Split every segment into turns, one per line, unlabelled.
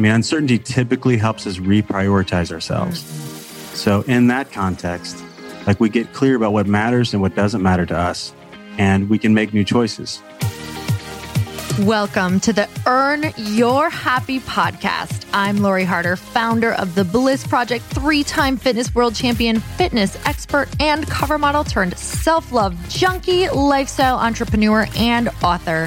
Mean, uncertainty typically helps us reprioritize ourselves. Mm. So, in that context, like we get clear about what matters and what doesn't matter to us, and we can make new choices.
Welcome to the Earn Your Happy podcast. I'm Lori Harder, founder of the Bliss Project, three time fitness world champion, fitness expert, and cover model turned self love junkie, lifestyle entrepreneur, and author.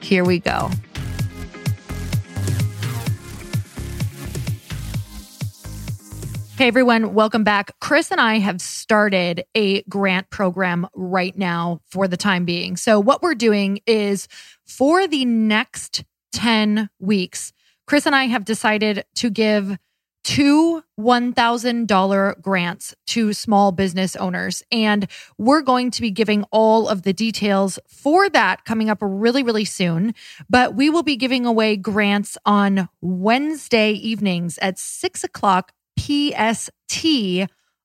Here we go. Hey everyone, welcome back. Chris and I have started a grant program right now for the time being. So, what we're doing is for the next 10 weeks, Chris and I have decided to give two $1,000 grants to small business owners. And we're going to be giving all of the details for that coming up really, really soon. But we will be giving away grants on Wednesday evenings at six o'clock PST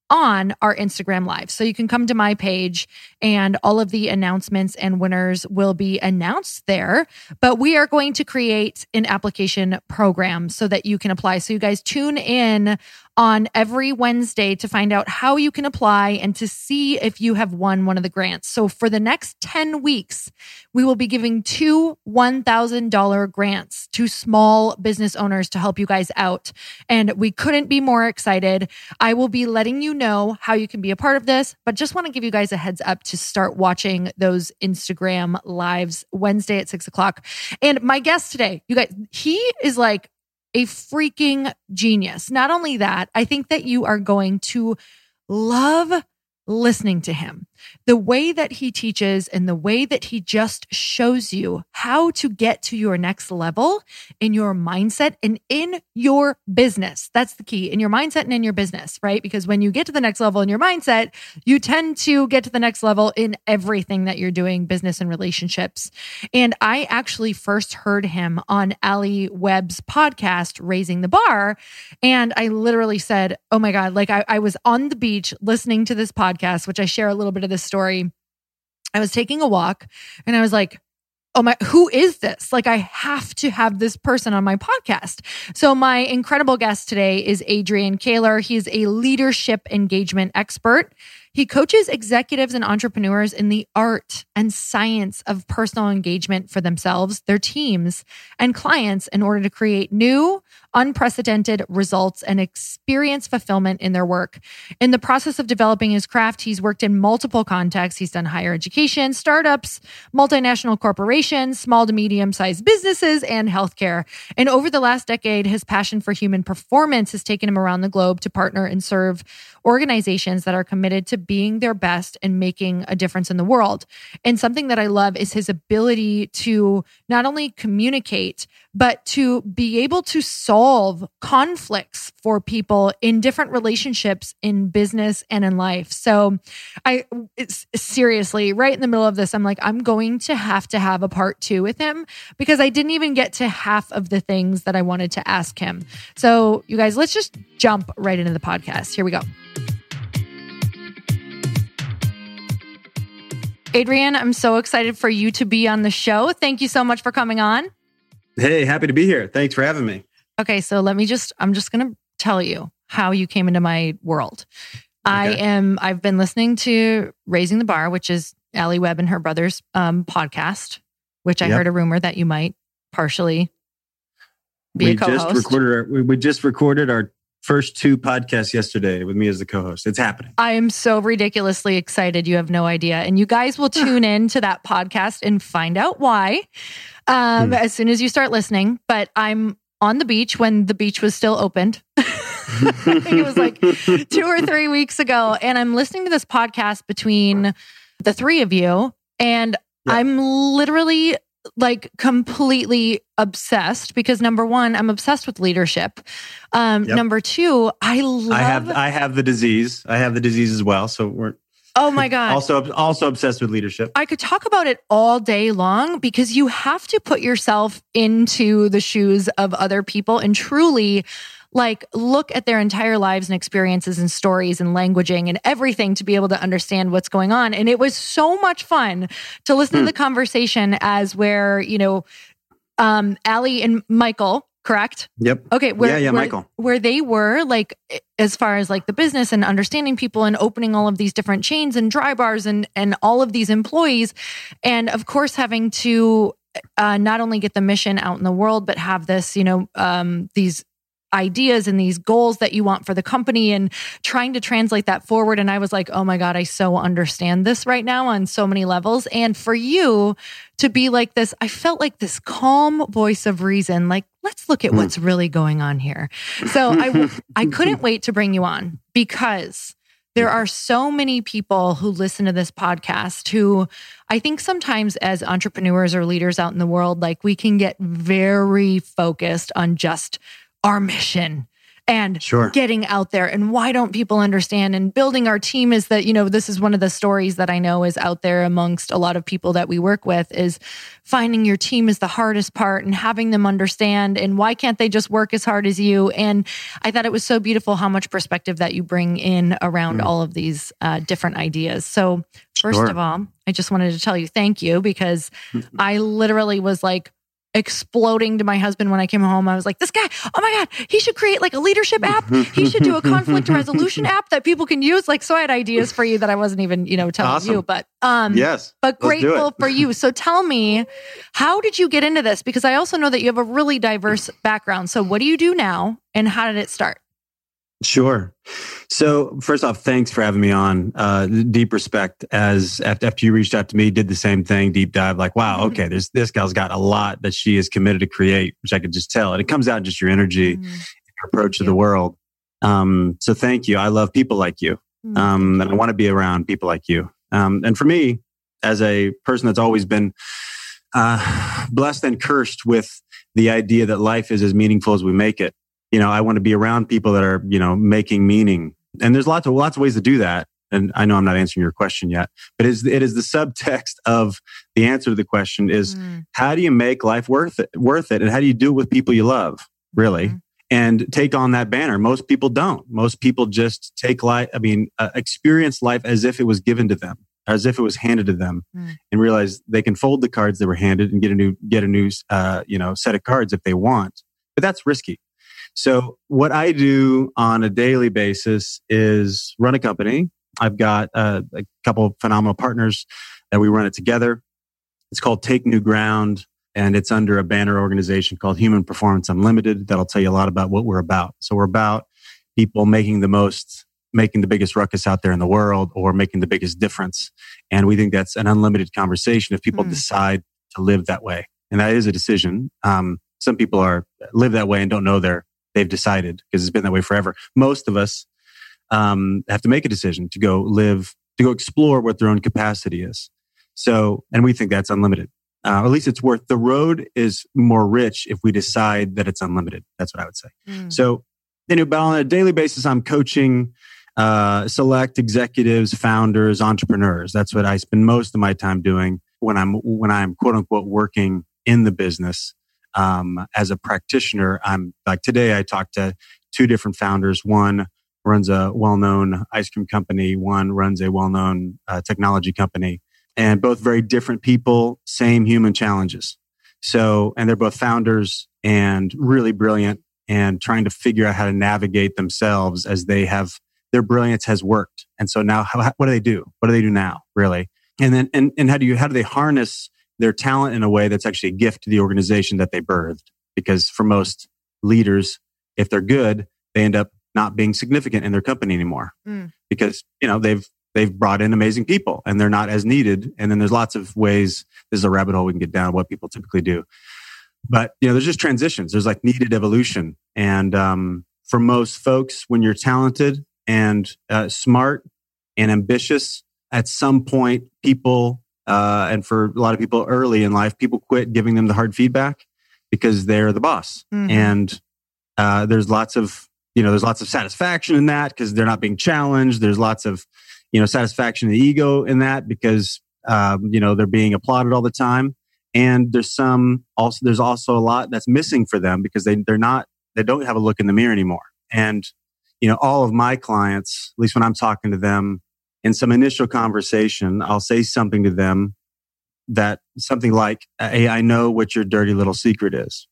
on our Instagram live. So you can come to my page and all of the announcements and winners will be announced there. But we are going to create an application program so that you can apply. So you guys tune in
on every Wednesday to find out how you can apply and to see if you have won one of the grants. So for the next 10 weeks, we will be giving two $1,000 grants to small business owners to help you guys out. And we couldn't be more excited. I will be letting you know how you can be a part of this, but just want to give you guys a heads up to start watching those Instagram lives Wednesday at six o'clock. And my guest today, you guys, he is like a freaking genius. Not only that, I think that you are going to love listening to him the way that he teaches and the way that he just shows you how to get to your next level in your mindset and in your business. That's the key in your mindset and in your business, right? Because when you get to the next level in your mindset, you tend to get to the next level in everything that you're doing, business and relationships. And I actually first heard him on Alli Webb's podcast, Raising the Bar. And I literally said, Oh my God, like I, I was on the beach listening to this podcast, which I share a little bit of this story. I was taking a walk and I was like, oh my, who is this? Like, I have to have this person on my podcast. So, my incredible guest today is Adrian Koehler. He's a leadership engagement expert. He coaches executives and entrepreneurs in the art and science of personal engagement for themselves, their teams, and clients in order to create new, unprecedented results and experience fulfillment in their work. In the process of developing his craft, he's worked in multiple contexts. He's done higher education, startups, multinational corporations, small to medium sized businesses, and healthcare. And over the last decade, his passion for human performance has taken him around the globe to partner and serve organizations that are committed to being their best and making a difference in the world. And something that I love is his ability to not only communicate, but to be able to solve conflicts for people in different relationships in business and in life. So I seriously right in the middle of this I'm like I'm going to have to have a part 2 with him because I didn't even get to half of the things that I wanted to ask him. So you guys let's just jump right into the podcast. Here we go. Adrian, I'm so excited for you to be on the show. Thank you so much for coming on.
Hey, happy to be here. Thanks for having me.
Okay, so let me just, I'm just going to tell you how you came into my world. Okay. I am, I've been listening to Raising the Bar, which is Alli Webb and her brother's um, podcast, which I yep. heard a rumor that you might partially be
we
a co-host.
Just recorded our, we, we just recorded our first two podcasts yesterday with me as the co-host. It's happening.
I am so ridiculously excited. You have no idea. And you guys will tune in to that podcast and find out why um, hmm. as soon as you start listening. But I'm on the beach when the beach was still opened. it was like two or three weeks ago. And I'm listening to this podcast between the three of you. And I'm literally like completely obsessed because number one, I'm obsessed with leadership. Um, yep. Number two, I love. I
have I have the disease. I have the disease as well. So we're.
Oh my god!
also, also obsessed with leadership.
I could talk about it all day long because you have to put yourself into the shoes of other people and truly like look at their entire lives and experiences and stories and languaging and everything to be able to understand what's going on. And it was so much fun to listen to hmm. the conversation as where, you know, um, Alli and Michael, correct?
Yep.
Okay.
Where, yeah, yeah,
where,
Michael.
Where they were like, as far as like the business and understanding people and opening all of these different chains and dry bars and, and all of these employees. And of course, having to uh, not only get the mission out in the world, but have this, you know, um, these ideas and these goals that you want for the company and trying to translate that forward. And I was like, oh my God, I so understand this right now on so many levels. And for you to be like this, I felt like this calm voice of reason, like, let's look at hmm. what's really going on here. So I, I couldn't wait to bring you on because there are so many people who listen to this podcast who I think sometimes as entrepreneurs or leaders out in the world, like we can get very focused on just our mission and
sure.
getting out there and why don't people understand and building our team is that you know this is one of the stories that i know is out there amongst a lot of people that we work with is finding your team is the hardest part and having them understand and why can't they just work as hard as you and i thought it was so beautiful how much perspective that you bring in around mm. all of these uh, different ideas so first sure. of all i just wanted to tell you thank you because i literally was like exploding to my husband when I came home. I was like, this guy, oh my God, he should create like a leadership app. He should do a conflict resolution app that people can use. Like, so I had ideas for you that I wasn't even, you know, telling awesome. you, but, um,
yes,
but grateful for you. So tell me, how did you get into this? Because I also know that you have a really diverse background. So what do you do now and how did it start?
Sure. So first off, thanks for having me on. Uh, deep respect as after, after you reached out to me, did the same thing, deep dive, like, wow, mm-hmm. okay, there's this gal's got a lot that she is committed to create, which I could just tell. And it comes out in just your energy, mm-hmm. your approach to the world. Um, so thank you. I love people like you. Mm-hmm. Um, and I want to be around people like you. Um, and for me, as a person that's always been uh, blessed and cursed with the idea that life is as meaningful as we make it you know, I want to be around people that are, you know, making meaning. And there's lots of lots of ways to do that. And I know I'm not answering your question yet, but it is, it is the subtext of the answer to the question is mm. how do you make life worth it, worth it? And how do you do it with people you love, really? Mm-hmm. And take on that banner. Most people don't. Most people just take life, I mean, uh, experience life as if it was given to them, as if it was handed to them mm. and realize they can fold the cards they were handed and get a new, get a new, uh, you know, set of cards if they want. But that's risky. So what I do on a daily basis is run a company. I've got uh, a couple of phenomenal partners that we run it together. It's called Take New Ground and it's under a banner organization called Human Performance Unlimited. That'll tell you a lot about what we're about. So we're about people making the most, making the biggest ruckus out there in the world or making the biggest difference. And we think that's an unlimited conversation if people mm. decide to live that way. And that is a decision. Um, some people are live that way and don't know they're they've decided because it's been that way forever. Most of us um, have to make a decision to go live, to go explore what their own capacity is. So, and we think that's unlimited. Uh, at least it's worth the road is more rich if we decide that it's unlimited. That's what I would say. Mm. So, you know, but on a daily basis, I'm coaching uh, select executives, founders, entrepreneurs. That's what I spend most of my time doing when I'm when I'm quote unquote working in the business um, as a practitioner, I'm like today I talked to two different founders. One runs a well-known ice cream company. One runs a well-known uh, technology company and both very different people, same human challenges. So, and they're both founders and really brilliant and trying to figure out how to navigate themselves as they have their brilliance has worked. And so now how, what do they do? What do they do now really? And then, and, and how do you, how do they harness their talent in a way that's actually a gift to the organization that they birthed. Because for most leaders, if they're good, they end up not being significant in their company anymore mm. because, you know, they've, they've brought in amazing people and they're not as needed. And then there's lots of ways, there's a rabbit hole we can get down what people typically do. But, you know, there's just transitions. There's like needed evolution. And, um, for most folks, when you're talented and uh, smart and ambitious, at some point, people uh, and for a lot of people early in life, people quit giving them the hard feedback because they're the boss. Mm-hmm. And uh, there's lots of you know there's lots of satisfaction in that because they're not being challenged. There's lots of you know satisfaction in the ego in that because um, you know they're being applauded all the time. And there's some also there's also a lot that's missing for them because they they're not they don't have a look in the mirror anymore. And you know all of my clients, at least when I'm talking to them, in some initial conversation, I'll say something to them that something like, Hey, I know what your dirty little secret is.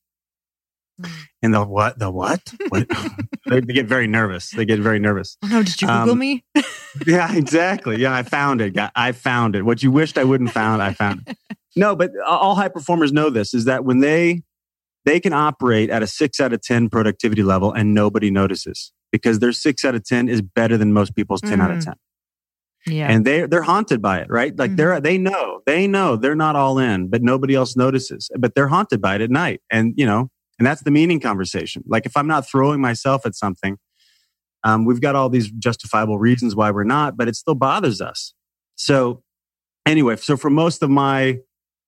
Mm. And the what? The what? what? they, get very nervous. They get very nervous.
Oh, no, did you Google um, me?
yeah, exactly. Yeah, I found it. I found it. What you wished I wouldn't found, I found it. No, but all high performers know this is that when they they can operate at a six out of 10 productivity level and nobody notices because their six out of 10 is better than most people's 10 mm. out of mm. 10. Yeah. And they they're haunted by it, right? Like mm-hmm. they're they know, they know they're not all in, but nobody else notices. But they're haunted by it at night. And you know, and that's the meaning conversation. Like if I'm not throwing myself at something, um, we've got all these justifiable reasons why we're not, but it still bothers us. So anyway, so for most of my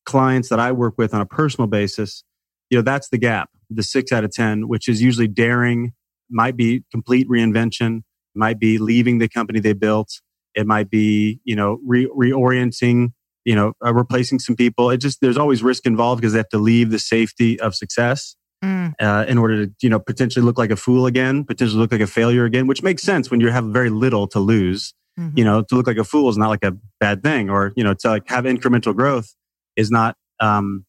clients that I work with on a personal basis, you know, that's the gap, the six out of 10, which is usually daring, might be complete reinvention, might be leaving the company they built, it might be, you know, re- reorienting, you know, uh, replacing some people. It just, there's always risk involved because they have to leave the safety of success mm. uh, in order to, you know, potentially look like a fool again, potentially look like a failure again, which makes sense when you have very little to lose. Mm-hmm. You know, to look like a fool is not like a bad thing or, you know, to like have incremental growth is not, um,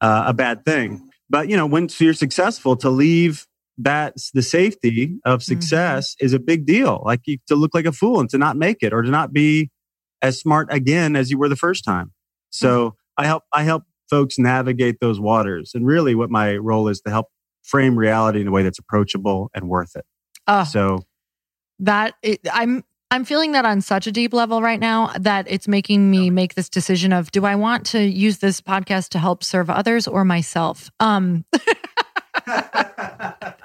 uh, a bad thing. But you know, once you're successful, to leave that the safety of
Mm-hmm.
success is a big deal. Like you, to look like a fool and to not make it, or to not be as smart again as you were the first time. So I help I help folks navigate those waters, and really, what my role is to help frame reality in a way that's approachable and worth it.
Oh,
So
that it, I'm I'm feeling that on such a deep level right now that it's making me make this decision of do I want to use this podcast to help serve others or myself? Um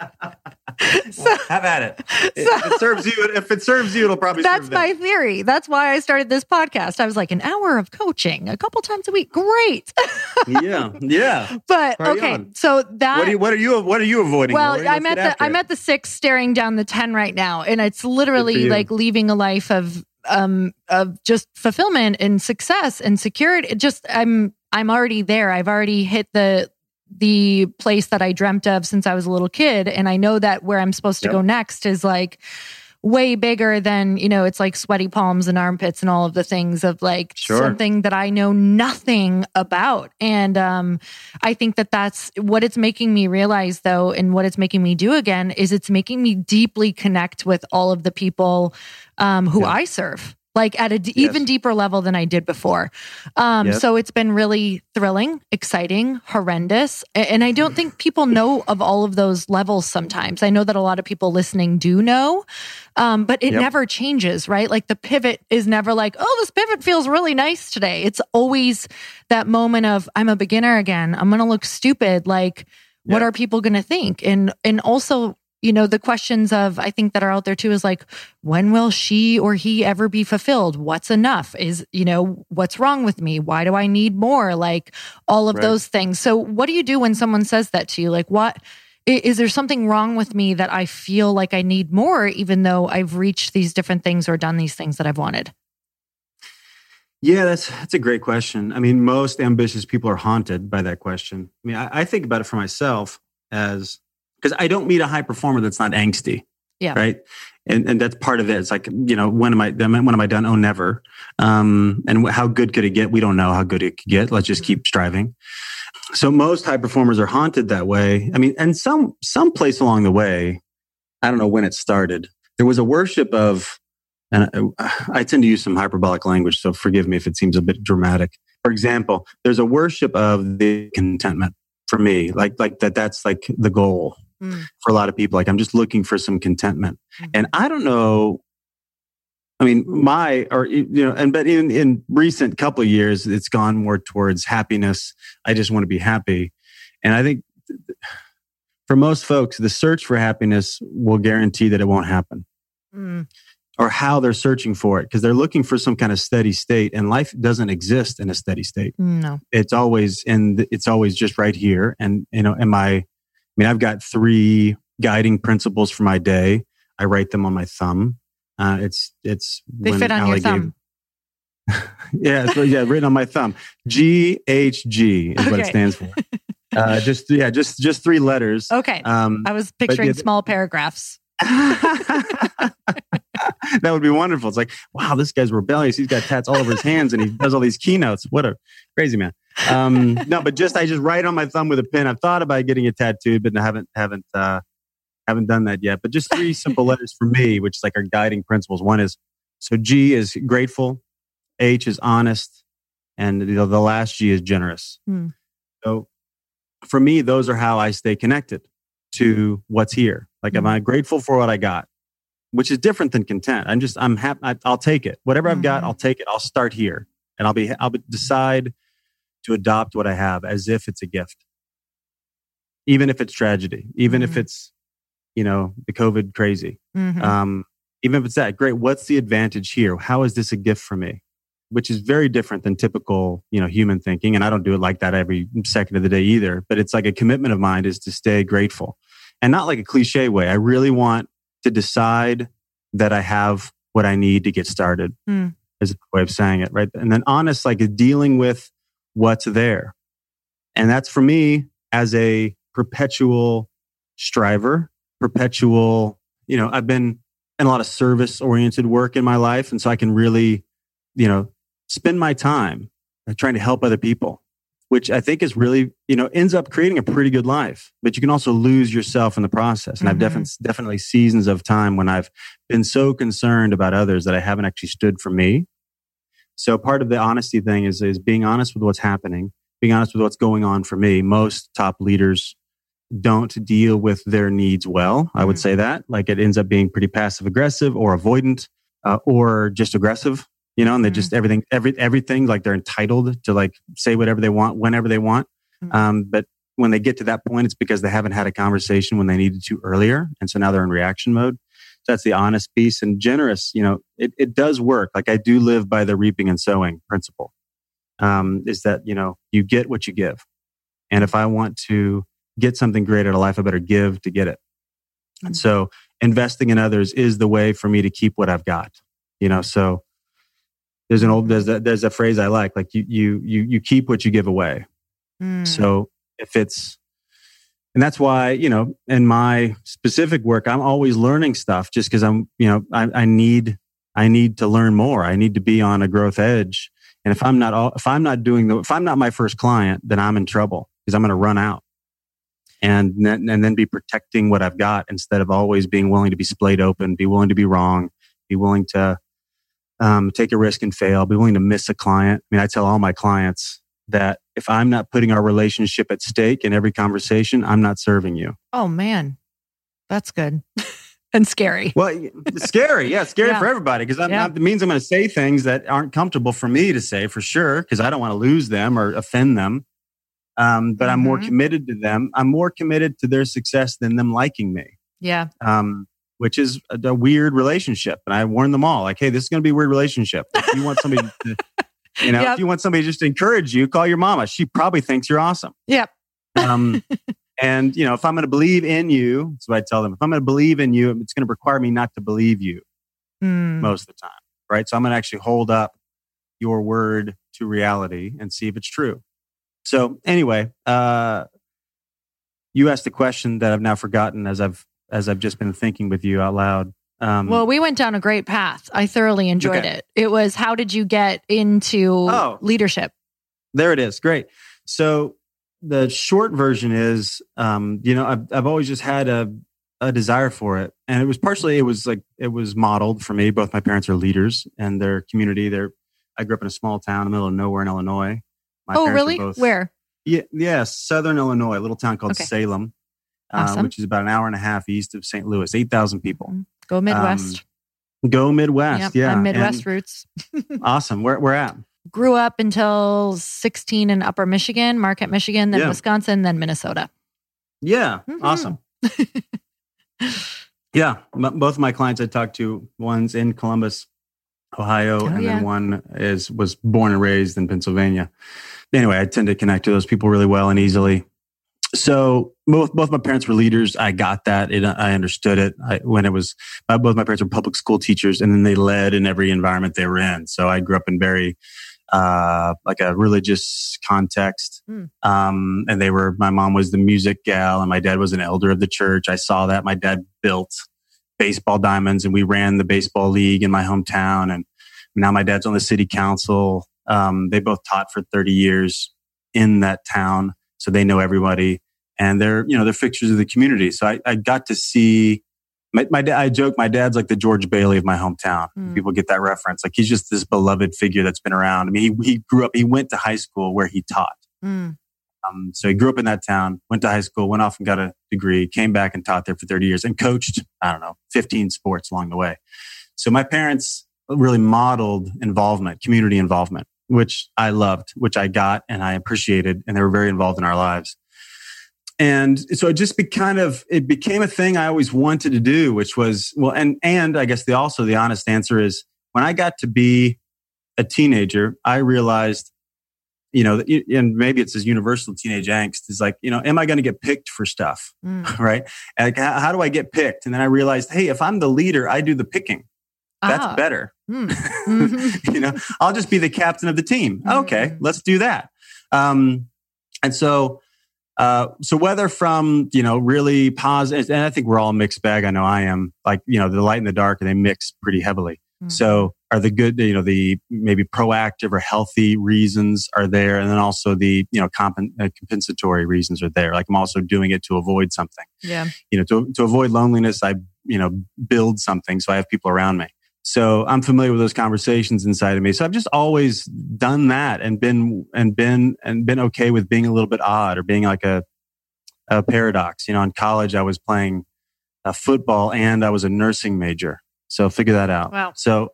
Well, have at it. If it serves you, if it serves you, it'll probably
that's
serve them.
my theory. That's why I started this podcast. I was like an hour of coaching a couple times a week. Great.
yeah, yeah.
but
Party
okay,
on.
so that
What are you? What are you? What are you avoiding?
Well,
Lori?
I'm
Let's
at the
after
I'm
it.
at the six staring down the ten right now, and it's literally like leaving a life of um of just fulfillment and success and security. It just I'm I'm already there. I've already hit the the place that I dreamt of since I was a little kid, and I know that where I'm supposed to
Yep.
go next is like way bigger than you know it's like sweaty palms and armpits and all of the things of like
Sure.
something that i know nothing about and um i think that that's what it's making me realize though and what it's making me do again is it's making me deeply connect with all of the people um who
Yeah.
i serve like at a d-
Yes.
even deeper level than I did before. Um,
Yes.
So it's been really thrilling, exciting, horrendous. And I don't think people know of all of those levels sometimes. I know that a lot of people listening do know, um, but it
Yep.
never changes, right? Like the pivot is never like, oh, this pivot feels really nice today. It's always that moment of, I'm a beginner again. I'm going to look stupid. Like, what
Yeah.
are people going to think? And, and also, you know, the questions of, I think that are out there too is like, when will she or he ever be fulfilled? What's enough? Is, you know, what's wrong with me? Why do I need more? Like all of
Right.
those things. So, what do you do when someone says that to you? Like, what? is there something wrong with me that I feel like I need more, even though I've reached these different things or done these things that I've wanted?
Yeah, that's that's a great question. I mean, most ambitious people are haunted by that question. I mean, I, I think about it for myself as because I don't meet a high performer that's not angsty.
Yeah.
Right. And and that's part of it. It's like you know when am I when am I done? Oh, never. Um, and how good could it get? We don't know how good it could get. Let's just keep striving. So most high performers are haunted that way. I mean, and some some place along the way, I don't know when it started. There was a worship of and I, I tend to use some hyperbolic language, so forgive me if it seems a bit dramatic. For example, there's a worship of the contentment for me, like like that. That's like the goal
Mm.
for a lot of people. Like I'm just looking for some contentment,
Mhm.
and I don't know. I mean, my or you know, and but in in recent couple of years, it's gone more towards happiness. I just want to be happy, and I think for most folks, the search for happiness will guarantee that it won't happen
Mm.
Or how they're searching for it because they're looking for some kind of steady state and life doesn't exist in a steady state
No.
it's always in the, it's always just right here and you know am i i mean i've got three guiding principles for my day i write them on my thumb uh, it's it's
They
when
fit on your
Allie
thumb.
yeah it's, yeah written on my thumb g h g is what it stands for uh, just yeah just just three letters
Okay.
um
I was picturing
yeah,
small paragraphs.
that would be wonderful. It's like, wow, this guy's rebellious. He's got tats all over his hands and he does all these keynotes. What a crazy man. Um, no, but just I just write on my thumb with a pen. I've thought about getting it tattooed, but I haven't haven't uh, haven't done that yet. But just three simple letters for me, which is like our guiding principles. One is so G is grateful, H is honest, and the, the last G is generous.
Hmm.
So for me, those are how I stay connected to what's here. Like, am
Mhm.
I grateful for what I got? Which is different than content. I'm just, I'm happy. I'll take it. Whatever I've got,
Mhm.
I'll take it. I'll start here and I'll be, I'll be, decide to adopt what I have as if it's a gift. Even if it's tragedy, even if
Mhm.
it's, you know, the COVID crazy.
Mhm.
Um, even if it's that, great. What's the advantage here? How is this a gift for me? Which is very different than typical, you know, human thinking. And I don't do it like that every second of the day either. But it's like a commitment of mine is to stay grateful, and not like a cliche way. I really want to decide that I have what I need to get started.
Hmm.
Is a way of saying it, right? And then honest, like dealing with what's there, and that's for me as a perpetual striver, perpetual. You know, I've been in a lot of service oriented work in my life. And so I can really, you know, spend my time trying to help other people which I think is really, you know, ends up creating a pretty good life. But you can also lose yourself in the process. And mm-hmm. I've definitely, definitely seasons of time when I've been so concerned about others that I haven't actually stood for me. So part of the honesty thing is, is being honest with what's happening, being honest with what's going on for me. Most top leaders don't deal with their needs well. I would mm-hmm. say that like it ends up being pretty passive aggressive or avoidant uh, or just aggressive you know, and they mm-hmm. just everything, every everything like they're entitled to like say whatever they want whenever they want. Mm-hmm. Um, but when they get to that point, it's because they haven't had a conversation when they needed to earlier, and so now they're in reaction mode. So that's the honest piece and generous. You know, it it does work. Like I do live by the reaping and sowing principle. Um, is that you know you get what you give, and if I want to get something great out of life, I better give to get it. Mm-hmm. And so investing in others is the way for me to keep what I've got. You know, so there's an old there's a, there's a phrase I like like you you you you keep what you give away. Mm. So if it's and that's why you know in my specific work I'm always learning stuff just because I'm you know I, I need I need to learn more. I need to be on a growth edge. And if I'm not all, if I'm not doing the if I'm not my first client, then I'm in trouble because I'm going to run out. And then, and then be protecting what I've got instead of always being willing to be splayed open, be willing to be wrong, be willing to um, take a risk and fail, be willing to miss a client. I mean, I tell all my clients that if I'm not putting our relationship at stake in every conversation, I'm not serving you.
Oh man, that's good. and scary.
Well, scary. Yeah, scary yeah. for everybody because yeah. it means I'm going to say things that aren't comfortable for me to say for sure because I don't want to lose them or offend them. Um, but mm-hmm. I'm more mm-hmm. committed to them. I'm more committed to their success than them liking me.
Yeah.
Um, which is a, a, weird relationship. And I warn them all, like, hey, this is going to be a weird relationship. If you want somebody to, you know, yep. if you want somebody just to encourage you, call your mama. She probably thinks you're awesome.
Yep. um,
and you know, if I'm going to believe in you, that's what I tell them. If I'm going to believe in you, it's going to require me not to believe you mm. most of the time, right? So I'm going to actually hold up your word to reality and see if it's true. So anyway, uh, you asked a question that I've now forgotten as I've as I've just been thinking with you out loud.
Um, well, we went down a great path. I thoroughly enjoyed okay. it. It was how did you get into oh, leadership?
There it is. Great. So the short version is, um, you know, I've, I've always just had a, a desire for it. And it was partially, it was like, it was modeled for me. Both my parents are leaders and their community. They're, I grew up in a small town in the middle of nowhere in Illinois.
My oh, really? Both, Where?
Yeah, yeah, Southern Illinois, a little town called okay. Salem. Uh, awesome. uh, which is about an hour and a half east of St. Louis, 8,000 people. Mm-hmm.
Go Midwest.
Um, go Midwest. Yep, yeah.
Midwest and roots.
awesome. Where, where at?
Grew up until 16 in upper Michigan, Marquette, Michigan, then yeah. Wisconsin, then Minnesota.
Yeah. Mm-hmm. Awesome. yeah. M- both of my clients I talked to, one's in Columbus, Ohio, oh, and yeah. then one is was born and raised in Pennsylvania. Anyway, I tend to connect to those people really well and easily so both both my parents were leaders. I got that. It, I understood it I, when it was. both my parents were public school teachers, and then they led in every environment they were in. So I grew up in very uh, like a religious context. Mm. Um, and they were. My mom was the music gal, and my dad was an elder of the church. I saw that. My dad built baseball diamonds, and we ran the baseball league in my hometown. And now my dad's on the city council. Um, they both taught for thirty years in that town so they know everybody and they're you know they're fixtures of the community. So I, I got to see my, my dad. I joke my dad's like the George Bailey of my hometown. Mm. People get that reference. Like he's just this beloved figure that's been around. I mean, he, he grew up. He went to high school where he taught. Mm. Um, so he grew up in that town, went to high school, went off and got a degree, came back and taught there for 30 years and coached, I don't know, 15 sports along the way. So my parents really modeled involvement, community involvement, which I loved, which I got and I appreciated. And they were very involved in our lives and so it just be kind of it became a thing i always wanted to do which was well and and i guess the also the honest answer is when i got to be a teenager i realized you know and maybe it's this universal teenage angst is like you know am i going to get picked for stuff mm. right like how, how, do i get picked and then i realized hey if i'm the leader i do the picking that's ah. better mm. mm-hmm. you know i'll just be the captain of the team mm. okay let's do that um, and so uh, so whether from you know really positive, and I think we're all a mixed bag. I know I am. Like you know, the light and the dark, and they mix pretty heavily. Mm-hmm. So are the good, you know, the maybe proactive or healthy reasons are there. And then also the, you know, comp- uh, compensatory reasons are there. Like I'm also doing it to avoid something.
Yeah.
You know, to, to avoid loneliness, I, you know, build something so I have people around me. So I'm familiar with those conversations inside of me. So I've just always done that and been, and been, and been okay with being a little bit odd or being like a, a paradox. You know, in college, I was playing uh, football and I was a nursing major. So figure that out.
Wow.
So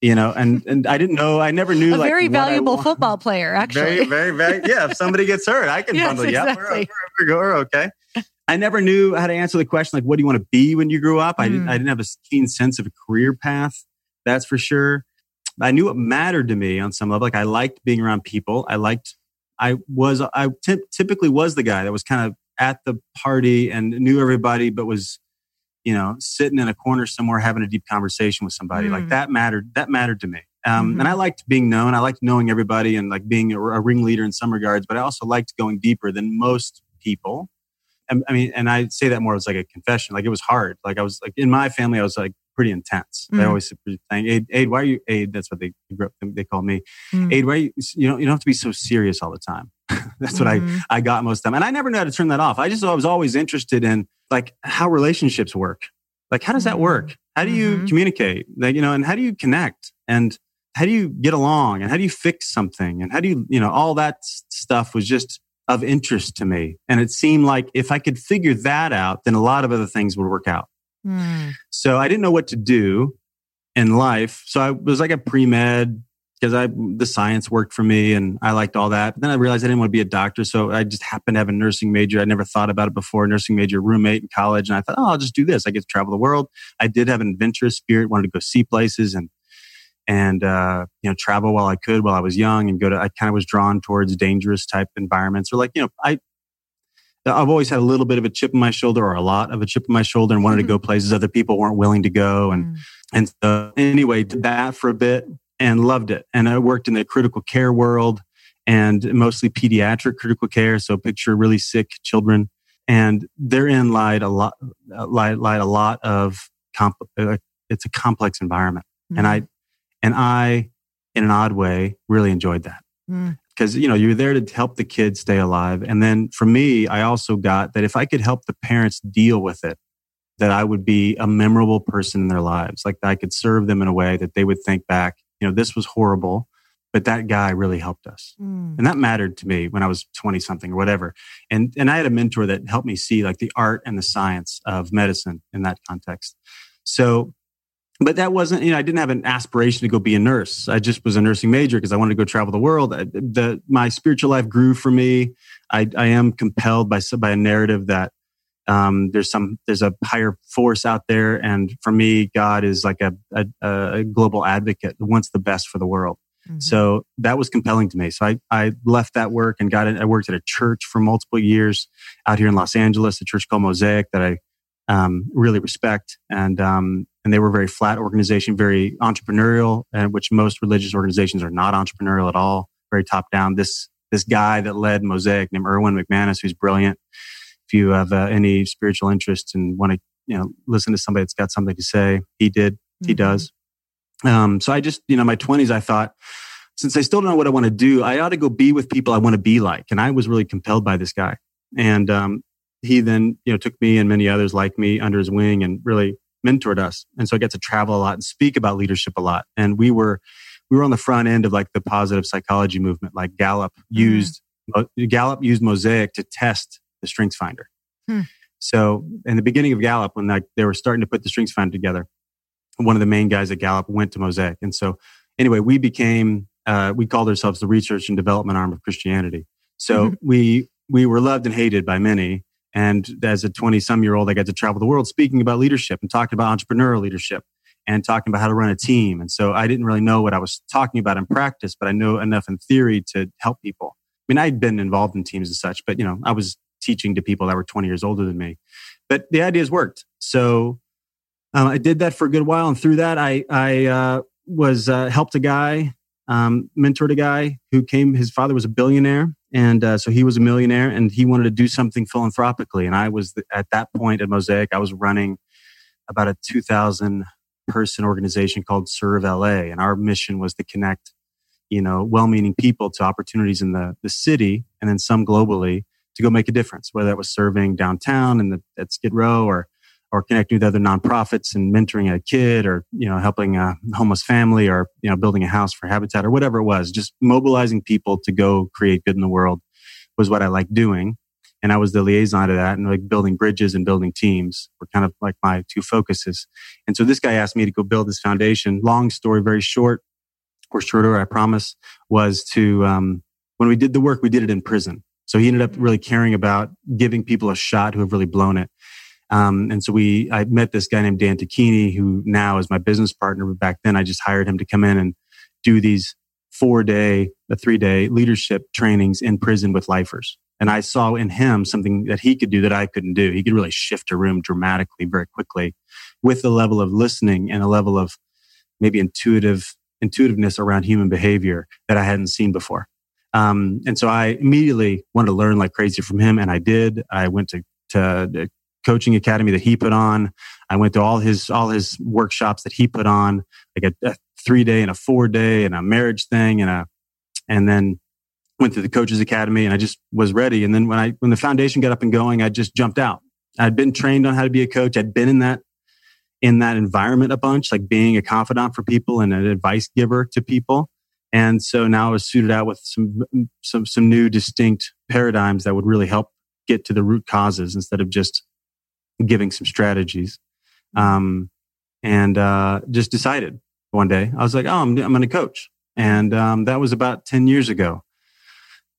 you know, and and I didn't know, I never knew
a
like
very valuable football player, actually.
Very, very, very. Yeah, if somebody gets hurt, I can
Yes,
bundle
exactly.
We're, we're, we're okay. I never knew how to answer the question like, what do you want to be when you grew up? I didn't.
Mm.
I didn't have a keen sense of a career path. That's for sure. I knew what mattered to me on some level. Like I liked being around people. I liked. I was. I typically was the guy that was kind of at the party and knew everybody, but was, you know, sitting in a corner somewhere having a deep conversation with somebody.
Mm.
Like that mattered. That mattered to me. Um,
Mhm.
And I liked being known. I liked knowing everybody and like being a, a ringleader in some regards. But I also liked going deeper than most people. And, I mean, and I say that more as like a confession. Like it was hard. Like I was like in my family, I was like pretty intense. They
Mhm.
always saying, "Aid, Aid, why are you Aid?" That's what they grew up- they call me.
Mm.
Aid, why are you? You don't you don't have to be so serious all the time. That's what I
Mhm.
I got most of the time. And I never knew how to turn that off. I just I was always interested in like how relationships work. Like how does that
Mhm.
work? How do you
Mhm.
communicate? Like, you know, and how do you connect? And how do you get along? And how do you fix something? And how do you, you know, all that stuff was just of interest to me. And it seemed like if I could figure that out, then a lot of other things would work out.
Mm.
So I didn't know what to do in life. So I was like a pre med because I the science worked for me and I liked all that. But then I realized I didn't want to be a doctor, so I just happened to have a nursing major. I never thought about it before. Nursing major roommate in college, and I thought, oh, I'll just do this. I get to travel the world. I did have an adventurous spirit, wanted to go see places and and uh, you know travel while I could while I was young and go to. I kind of was drawn towards dangerous type environments or like you know I. I've always had a little bit of a chip on my shoulder or a lot of a chip on my shoulder and wanted to go places other people weren't willing to go. And
Mm.
and so anyway, did that for a bit and loved it. And I worked in the critical care world and mostly pediatric critical care. So picture really sick children. And therein lied a lot, uh, lied, lied a lot of, comp- uh, it's a complex environment. And I, and I, in an odd way, really enjoyed that
Mm.
Because you know you're there to help the kids stay alive. And then for me i also got that if i could help the parents deal with it that i would be a memorable person in their lives. Like i could serve them in a way that they would think back you know this was horrible but that guy really helped us.
Mm.
and that mattered to me when i was 20 something or whatever. And and i had a mentor that helped me see like the art and the science of medicine in that context. So but that wasn't you know i didn't have an aspiration to go be a nurse i just was a nursing major because i wanted to go travel the world I, the my spiritual life grew for me i i am compelled by by a narrative that um, there's some there's a higher force out there and for me god is like a, a, a global advocate who wants the best for the world
Mhm.
so that was compelling to me. So I, I left that work and got it. I worked at a church for multiple years out here in Los Angeles, a church called Mosaic that I um, really respect. And, um, and they were a very flat organization, very entrepreneurial, and which most religious organizations are not entrepreneurial at all, very top down. This, this guy that led Mosaic named Erwin McManus, who's brilliant. If you have uh, any spiritual interest and want to, you know, listen to somebody that's got something to say, he did, he
Mhm.
does. Um, so I just, you know, my twenties, I thought, since I still don't know what I want to do, I ought to go be with people I want to be like. And I was really compelled by this guy. And um, he then, you know, took me and many others like me under his wing and really mentored us. And so I get to travel a lot and speak about leadership a lot. And we were, we were on the front end of like the positive psychology movement. Like Gallup used, Gallup used Mosaic to test the Strengths Finder.
Hmm.
So in the beginning of Gallup, when like they were starting to put the Strengths Finder together, one of the main guys at Gallup went to Mosaic. And so anyway, we became, uh, we called ourselves the research and development arm of Christianity. So
Mhm.
we, we were loved and hated by many. And as a 20 some year old, I got to travel the world speaking about leadership and talking about entrepreneurial leadership and talking about how to run a team. And so I didn't really know what I was talking about in practice, but I know enough in theory to help people. I mean, I'd been involved in teams and such, but you know, I was teaching to people that were 20 years older than me. But the ideas worked. So um, I did that for a good while, and through that, I I uh, was uh, helped a guy, um, mentored a guy who came. His father was a billionaire, and uh, so he was a millionaire, and he wanted to do something philanthropically. And I was the, at that point at Mosaic, I was running about a 2,000 person organization called Serve LA. And our mission was to connect, you know, well-meaning people to opportunities in the, the city and then some globally to go make a difference, whether that was serving downtown and at Skid Row or or connecting with other nonprofits and mentoring a kid or you know helping a homeless family or you know building a house for habitat or whatever it was just mobilizing people to go create good in the world was what i liked doing. And i was the liaison to that and like building bridges and building teams were kind of like my two focuses. And so this guy asked me to go build this foundation. Long story very short or shorter i promise was to um, when we did the work we did it in prison. So he ended up really caring about giving people a shot who have really blown it um, and so we, I met this guy named Dan Tocchini, who now is my business partner. But back then I just hired him to come in and do these four day, the three day leadership trainings in prison with lifers. And I saw in him something that he could do that I couldn't do. He could really shift a room dramatically very quickly with the level of listening and a level of maybe intuitive intuitiveness around human behavior that I hadn't seen before. Um, and so I immediately wanted to learn like crazy from him, and I did. I went to to coaching academy that he put on. I went to all his all his workshops that he put on, like a, a three day and a four day and a marriage thing and a and then went to the coaches academy and I just was ready. And then when I when the foundation got up and going, I just jumped out. I'd been trained on how to be a coach. I'd been in that in that environment a bunch, like being a confidant for people and an advice giver to people. And so now I was suited out with some some some new distinct paradigms that would really help get to the root causes instead of just giving some strategies. Um, and uh, just decided one day, I was like, oh, I'm, I'm going to coach. And um, that was about 10 years ago.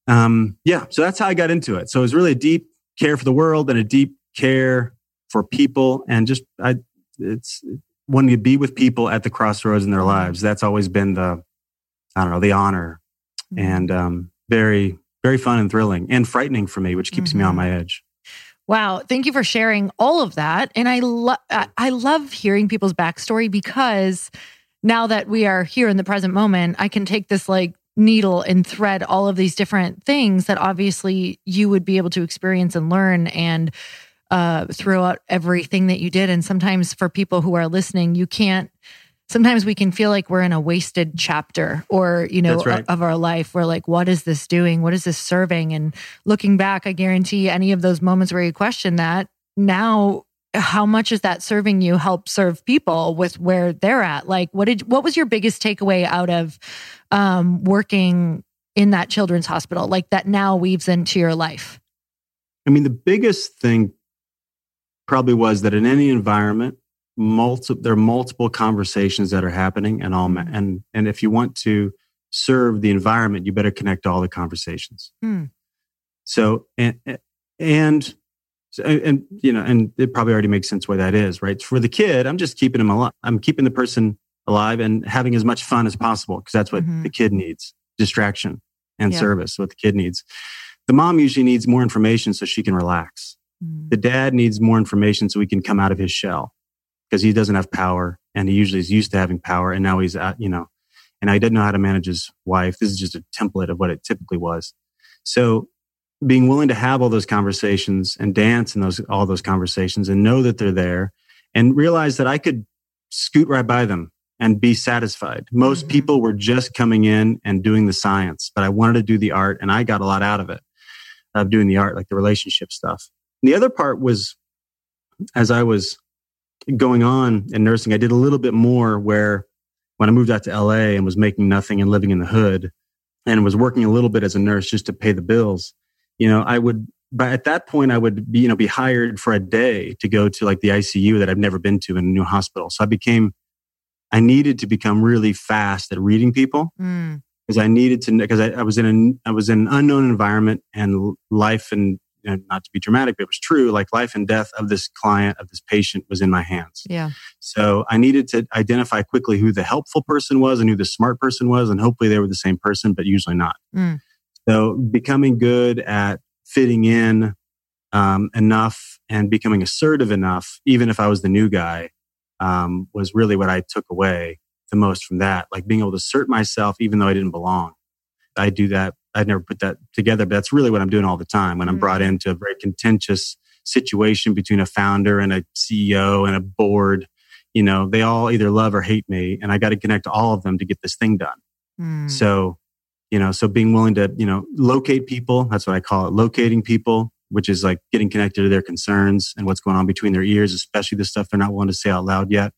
Um, yeah, so that's how I got into it. So it was really a deep care for the world and a deep care for people and just I, it's wanting to be with people at the crossroads in their lives. That's always been the, I don't know, the honor mm-hmm. and um, very, very fun and thrilling and frightening for me, which keeps mm-hmm. me on mm-hmm. my edge.
Wow, thank you for sharing all of that. And I love I love hearing people's backstory because now that we are here in the present moment, I can take this like needle and thread all of these different things that obviously you would be able to experience and learn and uh, throughout everything that you did. And sometimes for people who are listening, you can't sometimes we can feel like we're in a wasted chapter or you know right. of our life. We're like what is this doing? What is this serving? And looking back i guarantee any of those moments where you question that now how much is that serving you help serve people with where they're at? Like what did what was your biggest takeaway out of um, working in that children's hospital like that now weaves into your life?
I mean the biggest thing probably was that in any environment multiple there are multiple conversations that are happening and all and and if you want to serve the environment you better connect all the conversations mm. so and and and you know and it probably already makes sense why that is right for the kid i'm just keeping him alive i'm keeping the person alive and having as much fun as possible because that's what mm-hmm. the kid needs distraction and yeah. service what the kid needs the mom usually needs more information so she can relax mm. the dad needs more information so he can come out of his shell because he doesn't have power and he usually is used to having power and now he's at, you know, and I didn't know how to manage his wife. This is just a template of what it typically was. So being willing to have all those conversations and dance in those, all those conversations and know that they're there and realize that I could scoot right by them and be satisfied. Most mm-hmm. people were just coming in and doing the science, but I wanted to do the art and I got a lot out of it of doing the art, like the relationship stuff. And the other part was as I was going on in nursing, I did a little bit more where when I moved out to LA and was making nothing and living in the hood and was working a little bit as a nurse just to pay the bills, you know, I would, but at that point I would be, you know, be hired for a day to go to like the ICU that I've never been to in a new hospital. So I became, I needed to become really fast at reading people. Mm because I needed to because I, I, was in an I was in an unknown environment and life and know, not to be dramatic, but it was true. Like life and death of this client, of this patient was in my hands.
Yeah.
So I needed to identify quickly who the helpful person was and who the smart person was. And hopefully they were the same person, but usually not. Mm. So becoming good at fitting in um, enough and becoming assertive enough, even if I was the new guy, um, was really what I took away the most from that. Like being able to assert myself, even though I didn't belong. I do that I'd never put that together, but that's really what I'm doing all the time when I'm mm-hmm. brought into a very contentious situation between a founder and a CEO and a board. you know, they all either love or hate me and I got to connect to all of them to get this thing done.
Mm.
So, you know, so being willing to, you know, locate people, that's what I call it, locating people, which is like getting connected to their concerns and what's going on between their ears, especially the stuff they're not willing to say out loud yet.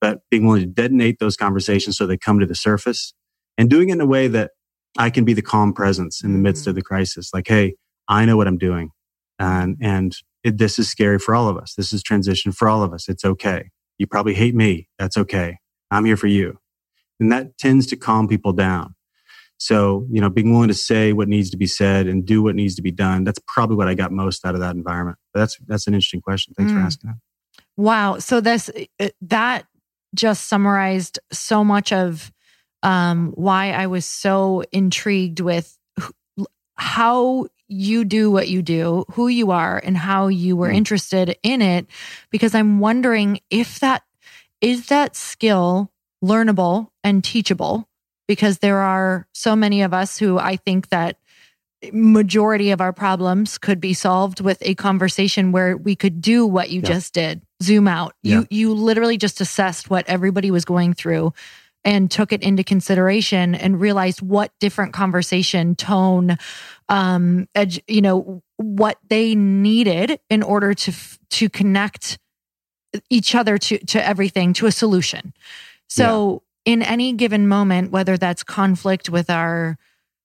But being willing to detonate those conversations so they come to the surface and doing it in a way that I can be the calm presence in the midst of the crisis. Like, hey, I know what I'm doing. And, and it, this is scary for all of us. This is transition for all of us. It's okay. You probably hate me. That's okay. I'm here for you. And that tends to calm people down. So, you know, being willing to say what needs to be said and do what needs to be done, that's probably what I got most out of that environment. But that's that's an interesting question. Thanks
Mm.
for asking that.
Wow. So this uh, that just summarized so much of um, why I was so intrigued with how you do what you do, who you are, and how you were
Mm.
interested in it. Because I'm wondering if that is that skill learnable and teachable. Because there are so many of us who I think that majority of our problems could be solved with a conversation where we could do what you
Yeah.
just did zoom out
Yeah.
you you literally just assessed what everybody was going through and took it into consideration and realized what different conversation tone um edu- you know what they needed in order to f- to connect each other to to everything to a solution so in any given moment whether that's conflict with our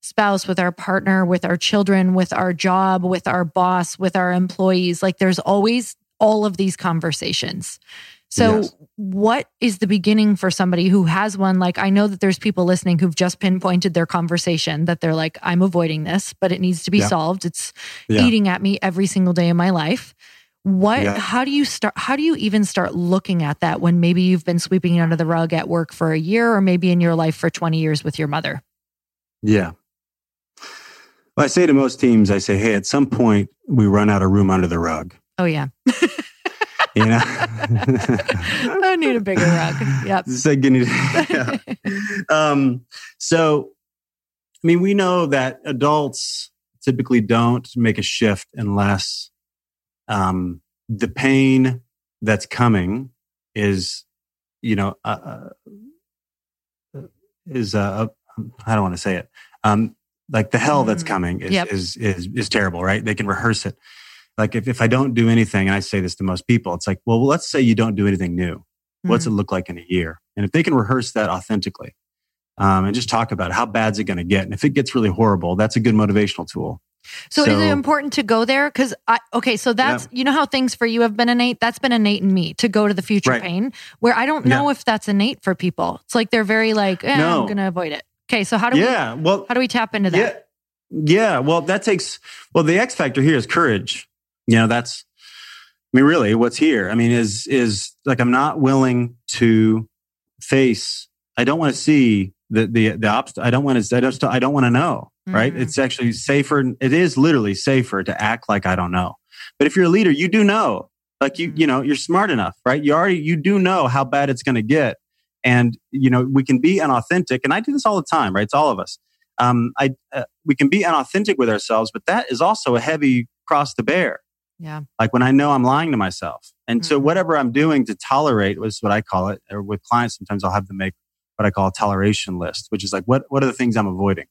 spouse, with our partner, with our children, with our job, with our boss, with our employees. Like there's always all of these conversations. So,
Yes.
what is the beginning for somebody who has one? Like, I know that there's people listening who've just pinpointed their conversation that they're like, I'm avoiding this, but it needs to be
Yeah.
solved. It's
Yeah.
eating at me every single day of my life. What,
Yeah.
how do you start? How do you even start looking at that when maybe you've been sweeping it under the rug at work for a year or maybe in your life for 20 years with your mother?
Yeah. Well, I say to most teams, I say, hey, at some point we run out of room under the rug.
Oh, yeah.
You know?
I need a bigger rug. Yep.
Getting- yeah. um, so, I mean, we know that adults typically don't make a shift unless um, the pain that's coming is, you know, uh, uh, is uh, I don't want to say it. Um, like the hell that's
Mm.
coming is,
Yep.
is is is terrible, right? They can rehearse it. Like if, if I don't do anything, and I say this to most people, it's like, well, let's say you don't do anything new what's
Mm.
it look like in a year? And if they can rehearse that authentically um, and just talk about it, how bad's it going to get? And if it gets really horrible, that's a good motivational tool.
So, is it important to go there? Because I okay, so that's you know how things for you have been innate. That's been innate in me to go to the future
Right.
pain. Where I don't know if that's innate for people. It's like they're very like, eh, I'm going to avoid it. Okay, so how do we
Yeah. Well,
how do we tap into that?
yeah. Yeah. Well, that takes, well, the X factor here is courage. You know, that's, I mean, really what's here. I mean, is, is like, I'm not willing to face, I don't want to see the, the, the obstacle. I don't want to, I don't, I don't want to know. Right.
Mhm.
It's actually safer. It is literally safer to act like I don't know. But if you're a leader, you do know, like you, you know, you're smart enough, right? You already, you do know how bad it's going to get. And, you know, we can be unauthentic. And I do this all the time, right? It's all of us. Um, I, uh, we can be unauthentic with ourselves, but that is also a heavy cross to bear.
Yeah.
Like when I know I'm lying to myself. And so
Mhm.
whatever I'm doing to tolerate was what I call it, or with clients, sometimes I'll have them make what I call a toleration list, which is like, what, what are the things I'm avoiding?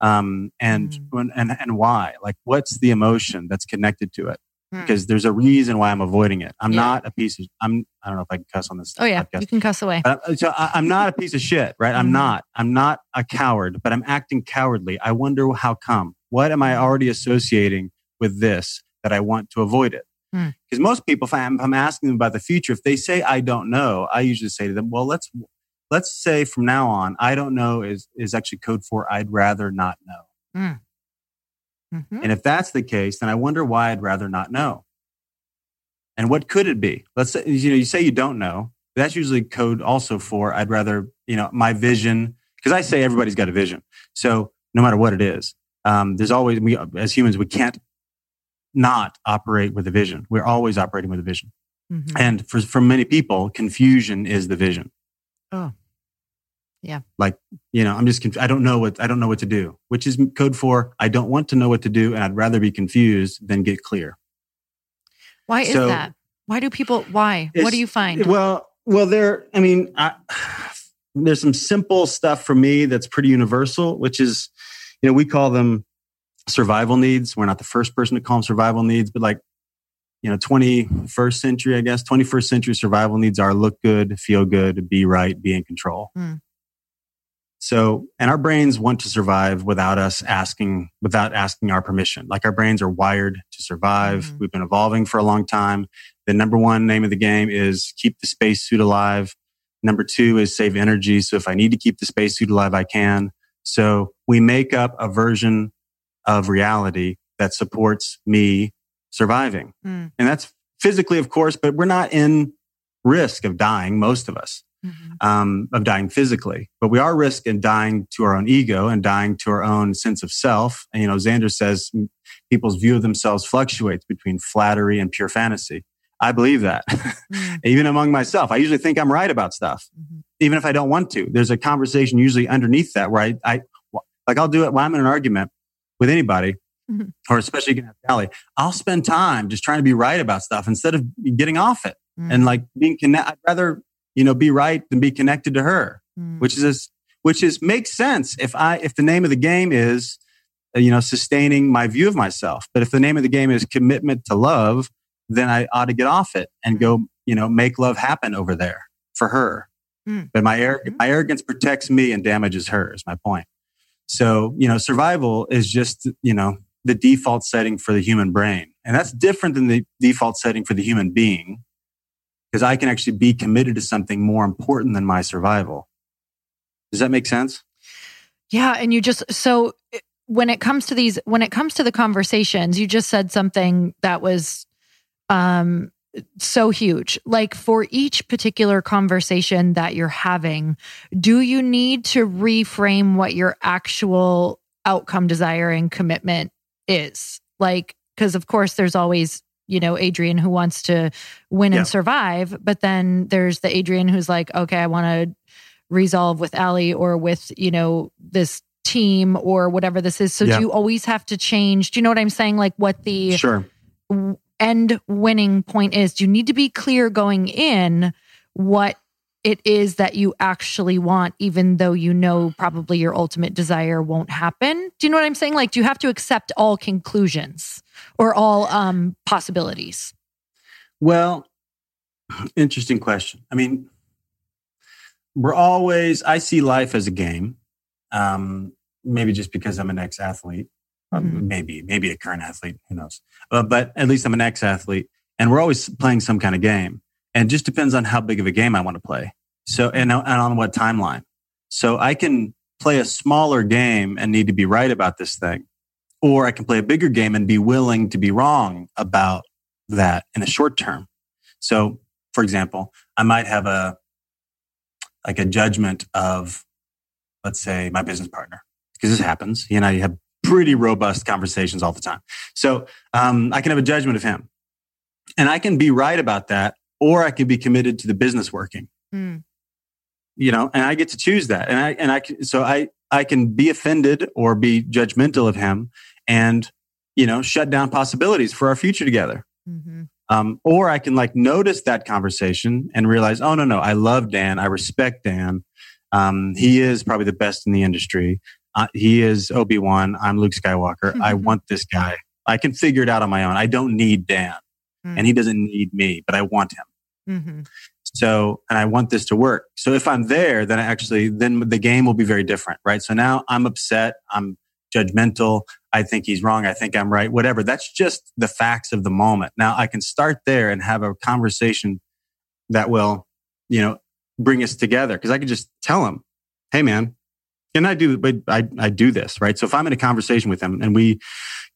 Um, and,
Mm.
when, and, and why? Like, what's the emotion that's connected to it?
Hmm.
Because there's a reason why I'm avoiding it. I'm
Yeah.
not a piece of, I'm, I don't know if I can cuss on this
Oh yeah,
podcast.
you can cuss away.
Uh, so I, I'm not a piece of shit, right? I'm
Mhm.
not. I'm not a coward, but I'm acting cowardly. I wonder how come. What am I already associating with this that I want to avoid it?
Hmm.
Because most people, if I'm, if I'm asking them about the future, if they say I don't know, I usually say to them, "Well, let's let's say from now on, I don't know is is actually code for I'd rather not know."
Mhm.
And if that's the case, then I wonder why I'd rather not know. And what could it be? Let's say, you know, you say you don't know. That's usually code also for I'd rather, you know, my vision, because I say everybody's got a vision. So no matter what it is, um, there's always, we, as humans, we can't not operate with a vision. We're always operating with a vision.
Mhm.
And for, for many people, confusion is the vision.
Oh. Yeah.
Like, you know, I'm just, conf- I don't know what, I don't know what to do, which is code for I don't want to know what to do and I'd rather be confused than get clear.
Why is that? Why do people? Why? What do you find?
Well, well, there. I mean, I, there's some simple stuff for me that's pretty universal, which is, you know, we call them survival needs. We're not the first person to call them survival needs, but like, you know, 21st century, I guess, 21st century survival needs are look good, feel good, be right, be in control. Mm. So, and our brains want to survive without us asking, without asking our permission. Like our brains are wired to survive. Mm. We've been evolving for a long time. The number one name of the game is keep the spacesuit alive. Number two is save energy. So if I need to keep the spacesuit alive, I can. So we make up a version of reality that supports me surviving. Mm. And that's physically, of course, but we're not in risk of dying, most of us, mm-hmm. um, of dying physically. But we are risk in dying to our own ego and dying to our own sense of self. And, you know, Xander says people's view of themselves fluctuates between flattery and pure fantasy. I believe that. Mm. even among myself, I usually think I'm right about stuff, mm-hmm. even if I don't want to. There's a conversation usually underneath that where I, I like I'll do it when I'm in an argument with anybody, mm-hmm. or especially against Sally. I'll spend time just trying to be right about stuff instead of getting off it mm-hmm. and like being connected. I'd rather you know be right than be connected to her, mm. which is which is makes sense if I if the name of the game is you know sustaining my view of myself. But if the name of the game is commitment to love then I ought to get off it and go, mm. you know, make love happen over there for her. Mm. But my, mm-hmm. my arrogance protects me and damages her is my point. So, you know, survival is just, you know, the default setting for the human brain. And that's different than the default setting for the human being because I can actually be committed to something more important than my survival. Does that make sense?
Yeah. And you just, so eh, when it comes to these, when it comes to the conversations, you just said something that was um, so huge. Like for each particular conversation that you're having, do you need to reframe what your actual outcome desire and commitment is? Like, because of course, there's always, you know, Adrian who wants to win yeah. and survive, but then there's the Adrian who's like, okay, I want to resolve with Alli or with, you know, this team or whatever this is. So yeah. do you always have to change? Do you know what I'm saying? Like what the
sure
end winning point is you need to be clear going in what it is that you actually want, even though you know probably your ultimate desire won't happen. Do you know what I'm saying? Like, do you have to accept all conclusions or all um, possibilities?
Well, interesting question. I mean, we're always, I see life as a game. Um, maybe just because I'm an ex athlete. Mm-hmm. Maybe, maybe a current athlete, who knows? Uh, but at least I'm an ex athlete and we're always playing some kind of game. And just depends on how big of a game I want to play. So, and, and on what timeline. So I can play a smaller game and need to be right about this thing. Or I can play a bigger game and be willing to be wrong about that in the short term. So, for example, I might have a, like a judgment of, let's say, my business partner, because this happens. He and I have pretty robust conversations all the time. So um, I can have a judgment of him, and I can be right about that, or I can be committed to the business working. Mm. You know, and I get to choose that, and I and I so I I can be offended or be judgmental of him, and you know, shut down possibilities for our future together. Mm-hmm. Um, or I can like notice that conversation and realize, oh no, no, I love Dan, I respect Dan. Um, he is probably the best in the industry uh, he is Obi Wan. I'm Luke Skywalker. I mm-hmm. want this guy. I can figure it out on my own. I don't need Dan, mm-hmm. and he doesn't need me, but I want him. Mm-hmm. So, and I want this to work. So if I'm there, then I actually, then the game will be very different, right? So now I'm upset. I'm judgmental. I think he's wrong. I think I'm right. Whatever. That's just the facts of the moment. Now I can start there and have a conversation that will, you know, bring us together. Cause I can just tell him, Hey man, and I do, but I, I do this, right? So if I'm in a conversation with him and we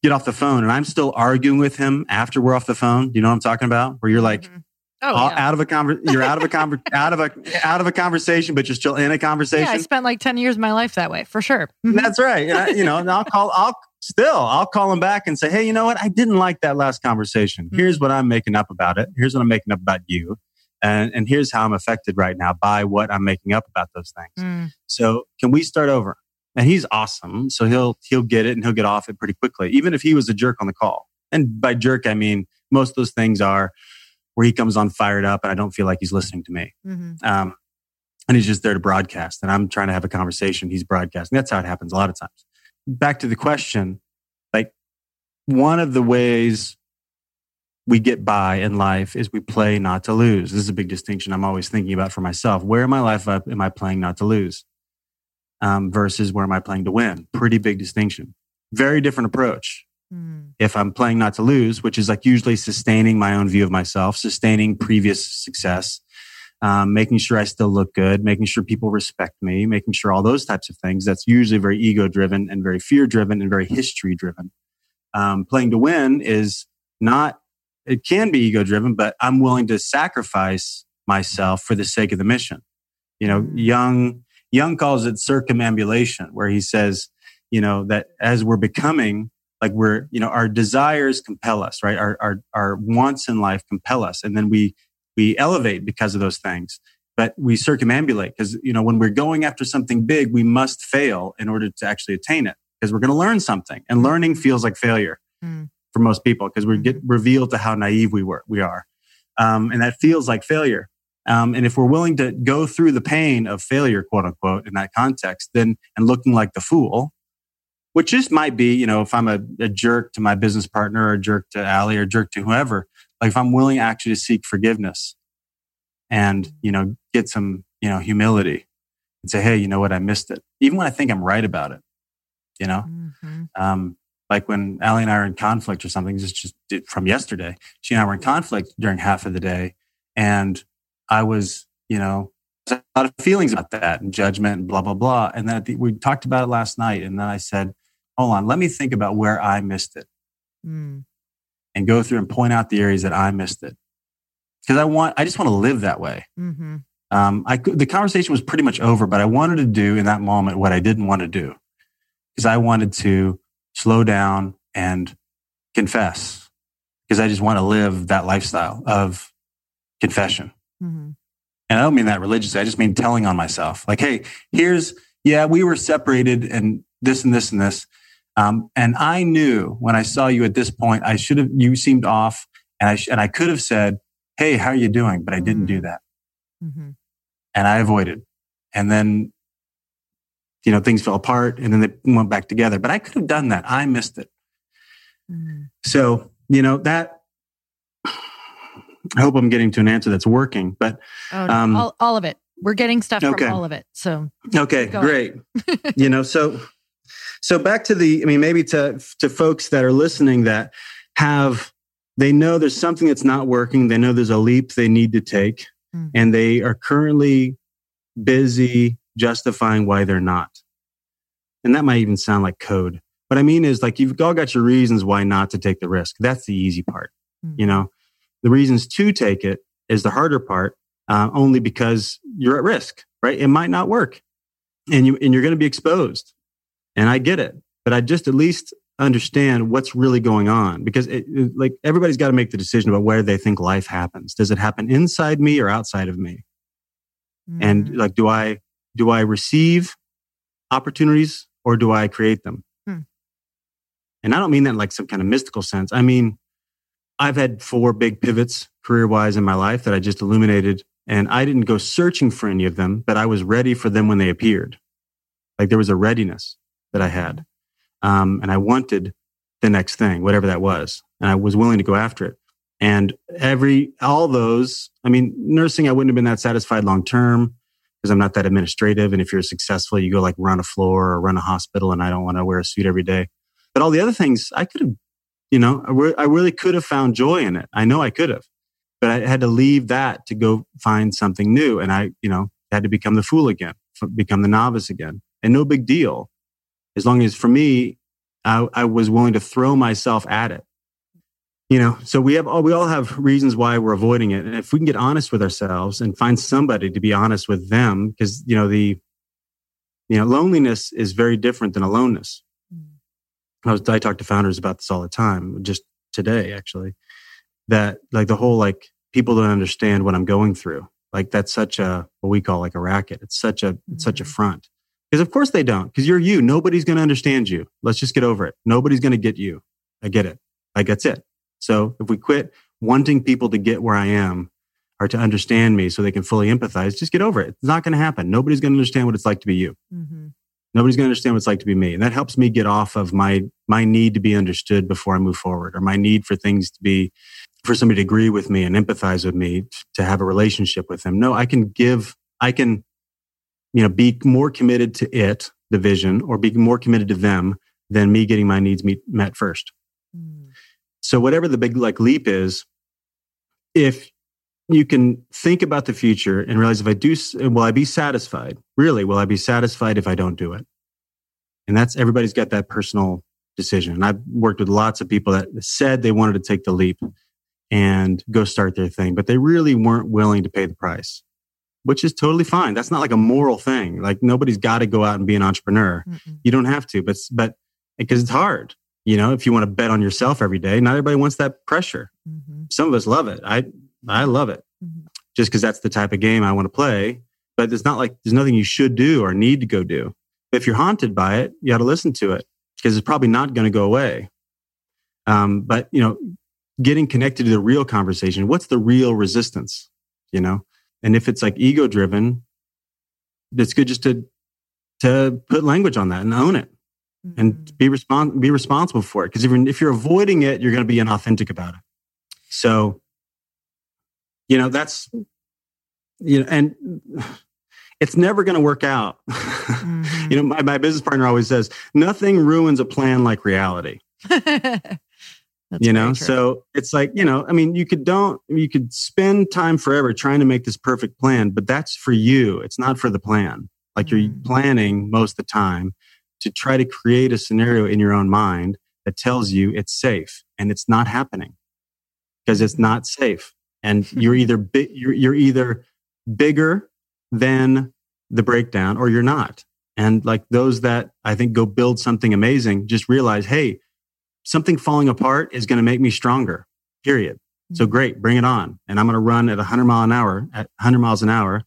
get off the phone and I'm still arguing with him after we're off the phone, you know what I'm talking about? Where you're like, mm-hmm. Oh, yeah. out of a conver- you're out of a conver- out of a out of a conversation, but you're still in a conversation. Yeah, I
spent like ten years of my life that way for sure.
Mm-hmm. That's right. And I, you know, and I'll call. I'll still. I'll call him back and say, hey, you know what? I didn't like that last conversation. Mm-hmm. Here's what I'm making up about it. Here's what I'm making up about you. And, and here's how I'm affected right now by what I'm making up about those things. Mm. So can we start over? And he's awesome. So he'll, he'll get it and he'll get off it pretty quickly, even if he was a jerk on the call. And by jerk, I mean, most of those things are, where he comes on fired up and I don't feel like he's listening to me. Mm-hmm. Um, and he's just there to broadcast and I'm trying to have a conversation. He's broadcasting. That's how it happens a lot of times. Back to the question, like one of the ways we get by in life is we play not to lose. This is a big distinction I'm always thinking about for myself. Where in my life am I playing not to lose um, versus where am I playing to win? Pretty big distinction. Very different approach. Mm. If I'm playing not to lose, which is like usually sustaining my own view of myself, sustaining previous success, um, making sure I still look good, making sure people respect me, making sure all those types of things. That's usually very ego driven and very fear driven and very history driven. Um, playing to win is not it can be ego driven, but I'm willing to sacrifice myself for the sake of the mission. You know, mm-hmm. Jung, Jung calls it circumambulation, where he says, you know, that as we're becoming, like we're, you know, our desires compel us, right? Our, our, our wants in life compel us. And then we, we elevate because of those things. But we circumambulate because, you know, when we're going after something big, we must fail in order to actually attain it because we're going to learn something and learning feels like failure. Mm for most people because we get mm-hmm. revealed to how naive we were, we are. Um, and that feels like failure. Um, and if we're willing to go through the pain of failure, quote unquote, in that context, then and looking like the fool, which just might be, you know, if I'm a, a jerk to my business partner or a jerk to Alli or a jerk to whoever, like if I'm willing actually to seek forgiveness and, you know, get some, you know, humility and say, hey, you know what, I missed it. Even when I think I'm right about it, you know, mm-hmm. um, like when Alli and I are in conflict or something, just, just from yesterday, she and I were in conflict during half of the day. And I was, you know, a lot of feelings about that and judgment and blah, blah, blah. And then the, we talked about it last night. And then I said, hold on, let me think about where I missed it mm. and go through and point out the areas that I missed it. Cause I want, I just want to live that way. Mm-hmm. Um, I, the conversation was pretty much over, but I wanted to do in that moment what I didn't want to do because I wanted to slow down and confess because I just want to live that lifestyle of confession. Mm-hmm. And I don't mean that religiously. I just mean telling on myself like, Hey, here's, yeah, we were separated and this and this and this. Um, and I knew when I saw you at this point, I should have, you seemed off and I, sh- and I could have said, Hey, how are you doing? But I didn't mm-hmm. do that. Mm-hmm. And I avoided. And then you know, things fell apart and then they went back together. But I could have done that. I missed it. Mm. So, you know, that I hope I'm getting to an answer that's working, but
oh, no, um, all, all, of it. We're getting stuff okay. from all of it. So
okay, great. you know, so so back to the. I mean, maybe to to folks that are listening that have they know there's something that's not working. They know there's a leap they need to take, mm. and they are currently busy justifying why they're not. And that might even sound like code. What I mean is like you've all got your reasons why not to take the risk. That's the easy part. Mm-hmm. You know, the reasons to take it is the harder part, uh, only because you're at risk, right? It might not work and you, and you're going to be exposed. And I get it, but I just at least understand what's really going on because it, it, like everybody's got to make the decision about where they think life happens. Does it happen inside me or outside of me? Mm-hmm. And like, do I, do I receive opportunities or do I create them? Hmm. And I don't mean that in like some kind of mystical sense. I mean, I've had four big pivots career wise in my life that I just illuminated. And I didn't go searching for any of them, but I was ready for them when they appeared. Like there was a readiness that I had. Um, and I wanted the next thing, whatever that was. And I was willing to go after it. And every, all those, I mean, nursing, I wouldn't have been that satisfied long term because I'm not that administrative. And if you're successful, you go like run a floor or run a hospital, and I don't want to wear a suit every day. But all the other things, I could have, you know, I, re- I really could have found joy in it. I know I could have, but I had to leave that to go find something new. And I, you know, had to become the fool again, become the novice again. And no big deal. As long as for me, I, I was willing to throw myself at it you know so we have all we all have reasons why we're avoiding it. And if we can get honest with ourselves and find somebody to be honest with them because you know the you know loneliness is very different than aloneness. Mm. I, was, I talk to founders about this all the time just today actually that like the whole like people don't understand what i'm going through. Like that's such a what we call like a racket. It's such a mm-hmm. it's such a mm. front. Because of course they don't because you're you. Nobody's going to understand you. Let's just get over it. Nobody's going to get you. I get it. Like that's it so if we quit wanting people to get where I am or to understand me so they can fully empathize, just get over it. It's not going to happen. Nobody's going to understand what it's like to be you. Mm-hmm. Nobody's going to understand what it's like to be me. And that helps me get off of my, my need to be understood before I move forward or my need for things to be, for somebody to agree with me and empathize with me to have a relationship with them. No, I can give, I can, you know, be more committed to it, the vision, or be more committed to them than me getting my needs meet, met first. So whatever the big like leap is, if you can think about the future and realize if I do, will I be satisfied? Really, will I be satisfied if I don't do it? And that's everybody's got that personal decision. And I've worked with lots of people that said they wanted to take the leap and go start their thing, but they really weren't willing to pay the price, which is totally fine. That's not like a moral thing. Like nobody's got to go out and be an entrepreneur. Mm-mm. You don't have to, but, but because it's hard. You know, if you want to bet on yourself every day, not everybody wants that pressure. Mm-hmm. Some of us love it. I I love it, mm-hmm. just because that's the type of game I want to play. But it's not like there's nothing you should do or need to go do. If you're haunted by it, you got to listen to it because it's probably not going to go away. Um, but you know, getting connected to the real conversation. What's the real resistance? You know, and if it's like ego driven, it's good just to to put language on that and own it and mm. be respons- be responsible for it. Because if you're if you're avoiding it, you're going to be inauthentic about it. So, you know, that's you know, and it's never going to work out. Mm-hmm. you know, my, my business partner always says, nothing ruins a plan like reality. you know, so it's like, you know, I mean, you could don't, you could spend time forever trying to make this perfect plan, but that's for you. It's not for the plan. Like mm-hmm. you're planning most of the time to try to create a scenario in your own mind that tells you it's safe and it's not happening because it's not safe. And you're either, bi- you're, you're either bigger than the breakdown or you're not. And like those that I think go build something amazing, just realize, Hey, something falling apart is going to make me stronger, period. So mm-hmm. great, bring it on. And I'm going to run at 100 mile an hour, at 100 miles an hour,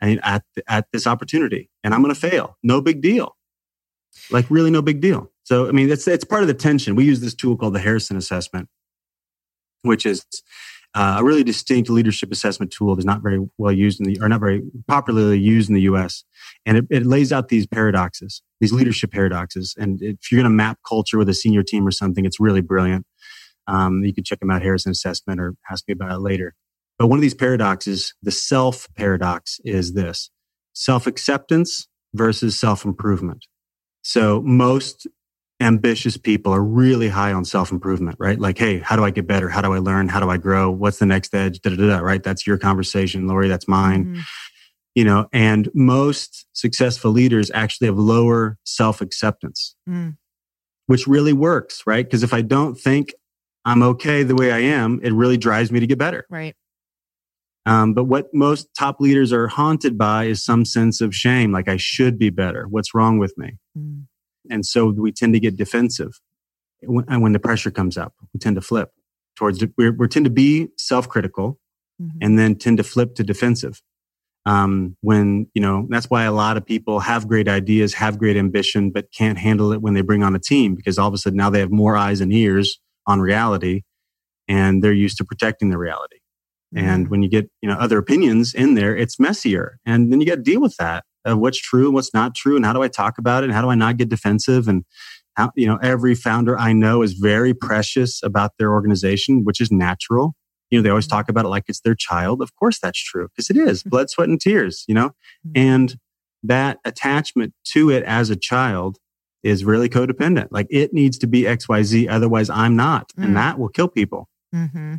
and at at this opportunity, and I'm going to fail. No big deal. Like really no big deal. So I mean, it's it's part of the tension. We use this tool called the Harrison assessment, which is uh, a really distinct leadership assessment tool that's not very well used in the or not very popularly used in the U.S. And it, it lays out these paradoxes, these leadership paradoxes. And if you're going to map culture with a senior team or something, it's really brilliant. Um, you can check them out, Harrison Assessment, or ask me about it later. But one of these paradoxes, the self paradox, is this: self acceptance versus self improvement. So most ambitious people are really high on self improvement, right? Like, hey, how do I get better? How do I learn? How do I grow? What's the next edge? Da, da, da, right? That's your conversation, Lori. That's mine. Mm-hmm. You know, and most successful leaders actually have lower self acceptance, mm. which really works, right? Because if I don't think I'm okay the way I am, it really drives me to get better.
Right.
Um, but what most top leaders are haunted by is some sense of shame, like I should be better. What's wrong with me? Mm. And so we tend to get defensive. When, when the pressure comes up, we tend to flip towards, we we tend to be self-critical mm-hmm. and then tend to flip to defensive. Um, when, you know, that's why a lot of people have great ideas, have great ambition, but can't handle it when they bring on a team because all of a sudden now they have more eyes and ears on reality and they're used to protecting the reality. And mm-hmm. when you get, you know, other opinions in there, it's messier. And then you got to deal with that of what's true and what's not true. And how do I talk about it? And how do I not get defensive? And how, you know, every founder I know is very precious about their organization, which is natural. You know, they always mm-hmm. talk about it like it's their child. Of course that's true because it is mm-hmm. blood, sweat, and tears, you know, and that attachment to it as a child is really codependent. Like it needs to be XYZ. Otherwise I'm not. Mm. And that will kill people. Mm-hmm.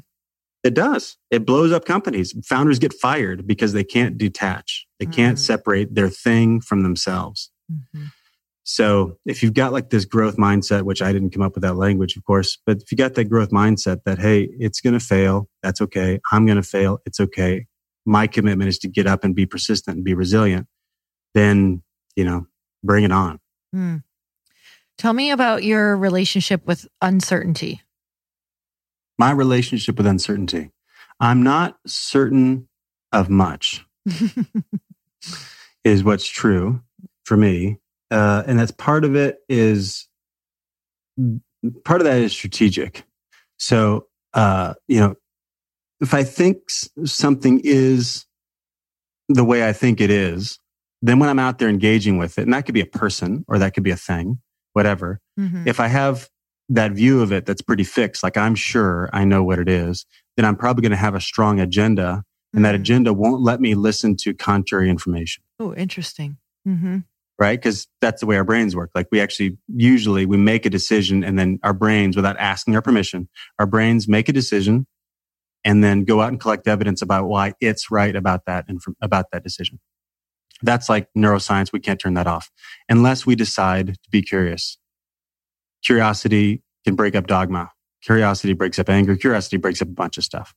It does. It blows up companies. Founders get fired because they can't detach. They can't mm-hmm. separate their thing from themselves. Mm-hmm. So if you've got like this growth mindset, which I didn't come up with that language, of course, but if you got that growth mindset that, hey, it's going to fail. That's okay. I'm going to fail. It's okay. My commitment is to get up and be persistent and be resilient. Then, you know, bring it on. Mm.
Tell me about your relationship with uncertainty
my relationship with uncertainty. I'm not certain of much, is what's true for me. Uh, and that's part of it is part of that is strategic. So, uh, you know, if I think something is the way I think it is, then when I'm out there engaging with it, and that could be a person or that could be a thing, whatever. Mm-hmm. If I have that view of it that's pretty fixed, like I'm sure I know what it is, then I'm probably going to have a strong agenda and that mm. agenda won't let me listen to contrary information.
Oh, interesting. Mm-hmm.
Right. Cause that's the way our brains work. Like we actually usually we make a decision and then our brains, without asking our permission, our brains make a decision and then go out and collect evidence about why it's right about that and about that decision. That's like neuroscience. We can't turn that off unless we decide to be curious. Curiosity can break up dogma. Curiosity breaks up anger. Curiosity breaks up a bunch of stuff.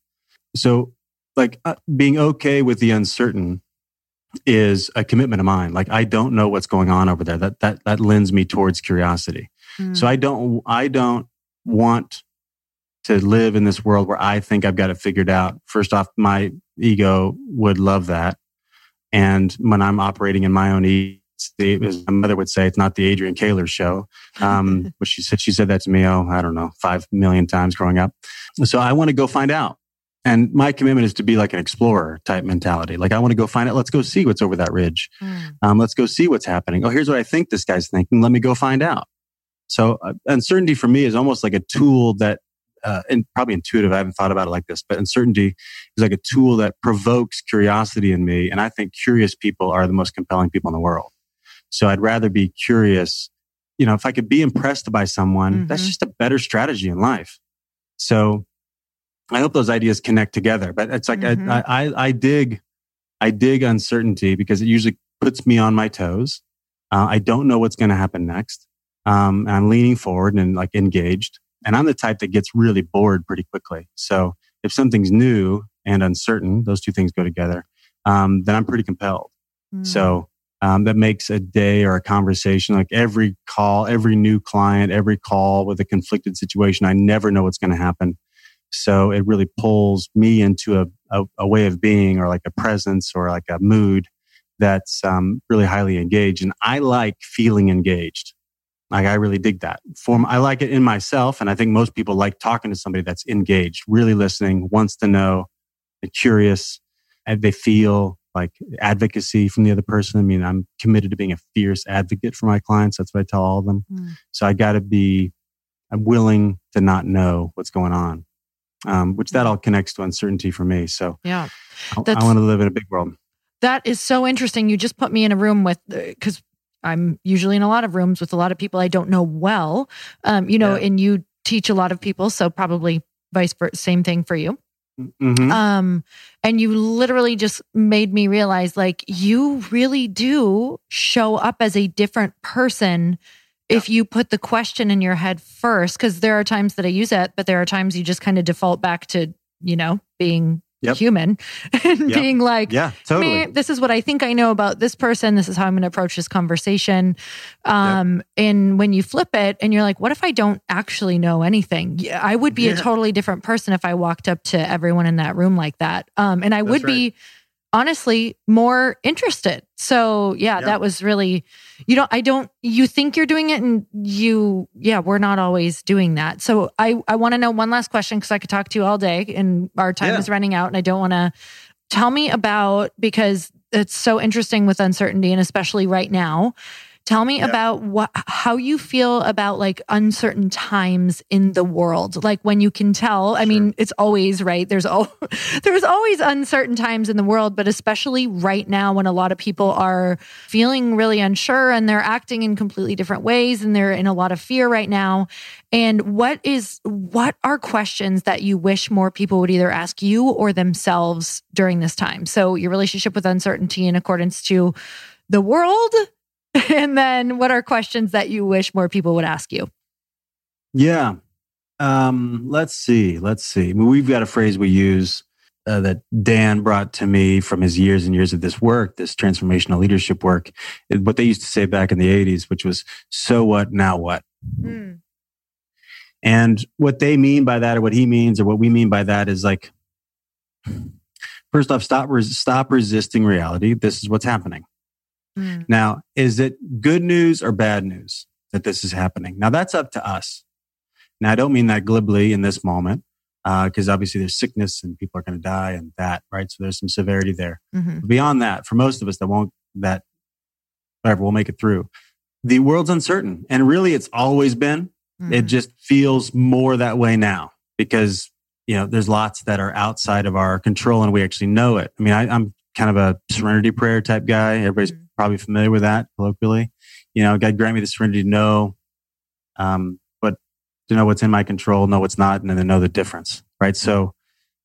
So like uh, being okay with the uncertain is a commitment of mine. Like I don't know what's going on over there. That that that lends me towards curiosity. Mm. So I don't I don't want to live in this world where I think I've got it figured out. First off, my ego would love that. And when I'm operating in my own ego, the, as my mother would say, it's not the Adrian Koehler show. Um, but she said, she said that to me, oh, I don't know, five million times growing up. So I want to go find out. And my commitment is to be like an explorer type mentality. Like I want to go find it. Let's go see what's over that ridge. Mm. Um, let's go see what's happening. Oh, here's what I think this guy's thinking. Let me go find out. So uh, uncertainty for me is almost like a tool that, uh, and probably intuitive. I haven't thought about it like this, but uncertainty is like a tool that provokes curiosity in me. And I think curious people are the most compelling people in the world. So I'd rather be curious. You know, if I could be impressed by someone, mm-hmm. that's just a better strategy in life. So I hope those ideas connect together. But it's like mm-hmm. I, I, I dig I dig uncertainty because it usually puts me on my toes. Uh, I don't know what's going to happen next. Um, and I'm leaning forward and like engaged. And I'm the type that gets really bored pretty quickly. So if something's new and uncertain, those two things go together, um, then I'm pretty compelled. Mm. So um, that makes a day or a conversation like every call, every new client, every call with a conflicted situation. I never know what's going to happen. So it really pulls me into a, a, a, way of being or like a presence or like a mood that's um, really highly engaged. And I like feeling engaged. Like I really dig that form. I like it in myself. And I think most people like talking to somebody that's engaged, really listening, wants to know, curious, and they feel like advocacy from the other person. I mean, I'm committed to being a fierce advocate for my clients. That's what I tell all of them. Mm. So I got to be I'm willing to not know what's going on um, which that all connects to uncertainty for me. So
yeah,
I, I want to live in a big world.
That is so interesting. You just put me in a room with because uh, I'm usually in a lot of rooms with a lot of people I don't know well. Um, you know, yeah. and you teach a lot of people, so probably vice versa, same thing for you. Mm-hmm. Um, and you literally just made me realize like you really do show up as a different person if you put the question in your head first, because there are times that I use it, but there are times you just kind of default back to, you know, being Yep. human and yep. being like,
yeah, totally.
this is what I think I know about this person. This is how I'm going to approach this conversation. Um, yep. and when you flip it and you're like, what if I don't actually know anything? Yeah. I would be yeah. a totally different person if I walked up to everyone in that room like that. Um, and I That's would right. be honestly more interested. So yeah, that was really, you don't, I don't, you think you're doing it and you, yeah, we're not always doing that. So I, I want to know one last question because I could talk to you all day and our time yeah. is running out and I don't want to tell me about because it's so interesting with uncertainty and especially right now Tell me about what how you feel about like uncertain times in the world. Like when you can tell, I sure. mean, it's always right. There's all there's always uncertain times in the world, but especially right now when a lot of people are feeling really unsure and they're acting in completely different ways and they're in a lot of fear right now. And what is what are questions that you wish more people would either ask you or themselves during this time? So your relationship with uncertainty in accordance to the world and then what are questions that you wish more people would ask you?
Yeah. Um, let's see. Let's see. I mean, we've got a phrase we use uh, that Dan brought to me from his years and years of this work, this transformational leadership work. What they used to say back in the 80s, which was, so what, now what? Mm. And what they mean by that, or what he means, or what we mean by that is like, first off, stop, res- stop resisting reality. This is what's happening. Mm. Now, is it good news or bad news that this is happening? Now, that's up to us. Now, I don't mean that glibly in this moment. because uh, obviously there's sickness and people are going to die and that, right? So there's some severity there.
Mhm.
Beyond that, for most of us that won't, that whatever, we'll make it through. The world's uncertain. And really, it's always been. It
Mhm.
just feels more that way now because, you know, there's lots that are outside of our control and we actually know it. I mean, I, I'm kind of a serenity prayer type guy. Everybody's
Mhm.
Probably familiar with that colloquially. You know, God grant me the serenity to know, um, what, to know what's in my control, know what's not, and then know the difference, right? So,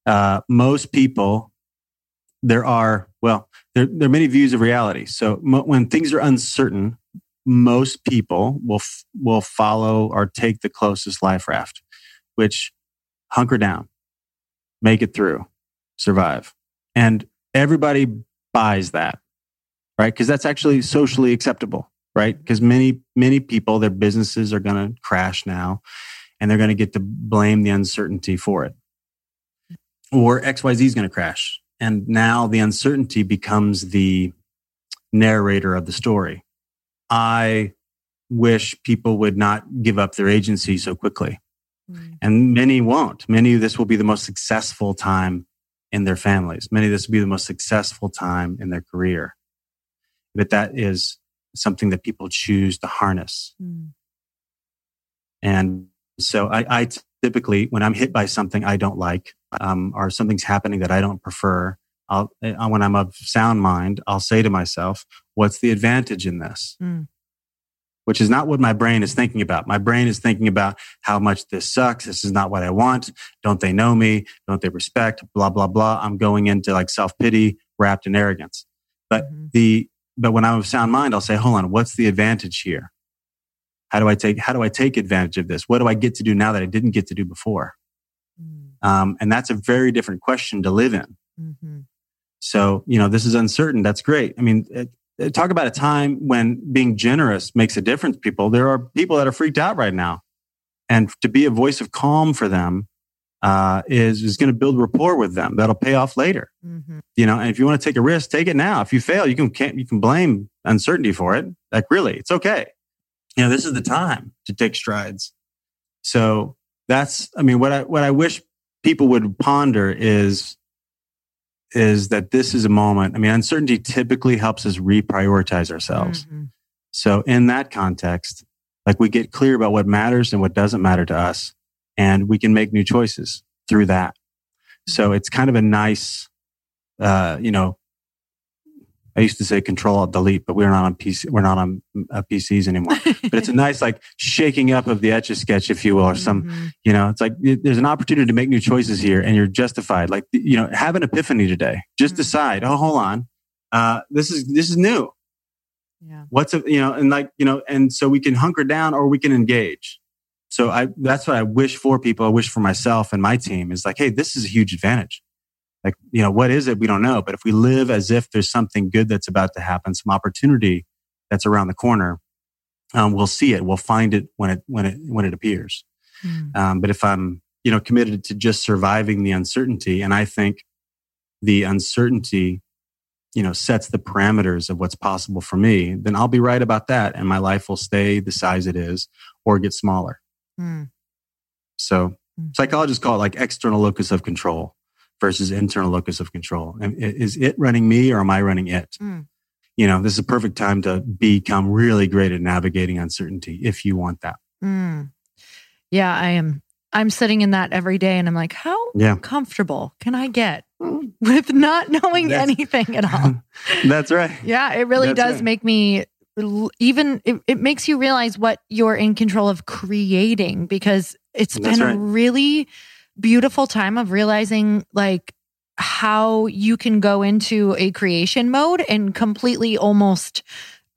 uh, most people, there are, well, there, there are many views of reality. So mo- when things are uncertain, most people will f- will follow or take the closest life raft, which hunker down, make it through, survive, and everybody buys that, right? Because that's actually socially acceptable, right? Because many many people, their businesses are going to crash now, and they're going to get to blame the uncertainty for it, or X Y Z is going to crash, and now the uncertainty becomes the narrator of the story. I wish people would not give up their agency so quickly.
Mm.
And many won't. Many of this will be the most successful time in their families. Many of this will be the most successful time in their career. But that is something that people choose to harness.
Mm.
And so I, I typically, when I'm hit by something I don't like, um, or something's happening that I don't prefer, I'll, uh, when I'm of sound mind, I'll say to myself, what's the advantage in this?
Mm.
Which is not what my brain is thinking about. My brain is thinking about how much this sucks. This is not what I want. Don't they know me? Don't they respect? Blah, blah, blah. I'm going into like self pity wrapped in arrogance. But
Mhm.
the, but when I'm of sound mind, I'll say, hold on, what's the advantage here? How do I take, how do I take advantage of this? What do I get to do now that I didn't get to do before?
Mm.
Um, and that's a very different question to live in.
Mhm.
So, you know, this is uncertain. That's great. I mean, it, it- talk about a time when being generous makes a difference, people. There are people that are freaked out right now. And to be a voice of calm for them uh, is, is going to build rapport with them. That'll pay off later.
Mhm.
You know, and if you want to take a risk, take it now. If you fail, you can, can't, you can blame uncertainty for it. Like, really, it's okay. You know, this is the time to take strides. So that's, I mean, what I, what I wish people would ponder is, is that this is a moment. I mean, uncertainty typically helps us reprioritize ourselves.
Mhm.
So in that context, like we get clear about what matters and what doesn't matter to us, and we can make new choices through that. So it's kind of a nice, uh, you know, I used to say control alt delete, but we're not on PC, we're not on uh, PCs anymore. but it's a nice like shaking up of the etch a sketch, if you will, or some
Mhm.
you know, it's like it- there's an opportunity to make new choices here and you're justified. Like, you know, have an epiphany today. Just
Mhm.
decide, oh, hold on. Uh, this is, this is new.
Yeah.
What's, a, you know, and like, you know, and so we can hunker down or we can engage. So I, that's what I wish for people. I wish for myself and my team is like, hey, this is a huge advantage. Like, you know, what is it? We don't know. But if we live as if there's something good that's about to happen, some opportunity that's around the corner, um, we'll see it. We'll find it when it, when it, when it appears.
Mm.
Um, but if I'm, you know, committed to just surviving the uncertainty, and I think the uncertainty, you know, sets the parameters of what's possible for me, then I'll be right about that, and my life will stay the size it is or get smaller.
Mm.
So
Mhm.
psychologists call it like external locus of control versus internal locus of control. And is it running me or am I running it?
Mm.
You know, this is a perfect time to become really great at navigating uncertainty if you want that.
Mm. Yeah, I am. I'm sitting in that every day and I'm like, how
Yeah.
comfortable can I get with not knowing
That's-
anything at all?
That's right.
Yeah, it really
That's
does
right.
make me even it, it makes you realize what you're in control of creating because it's
That's
been a really beautiful time of realizing like how you can go into a creation mode and completely almost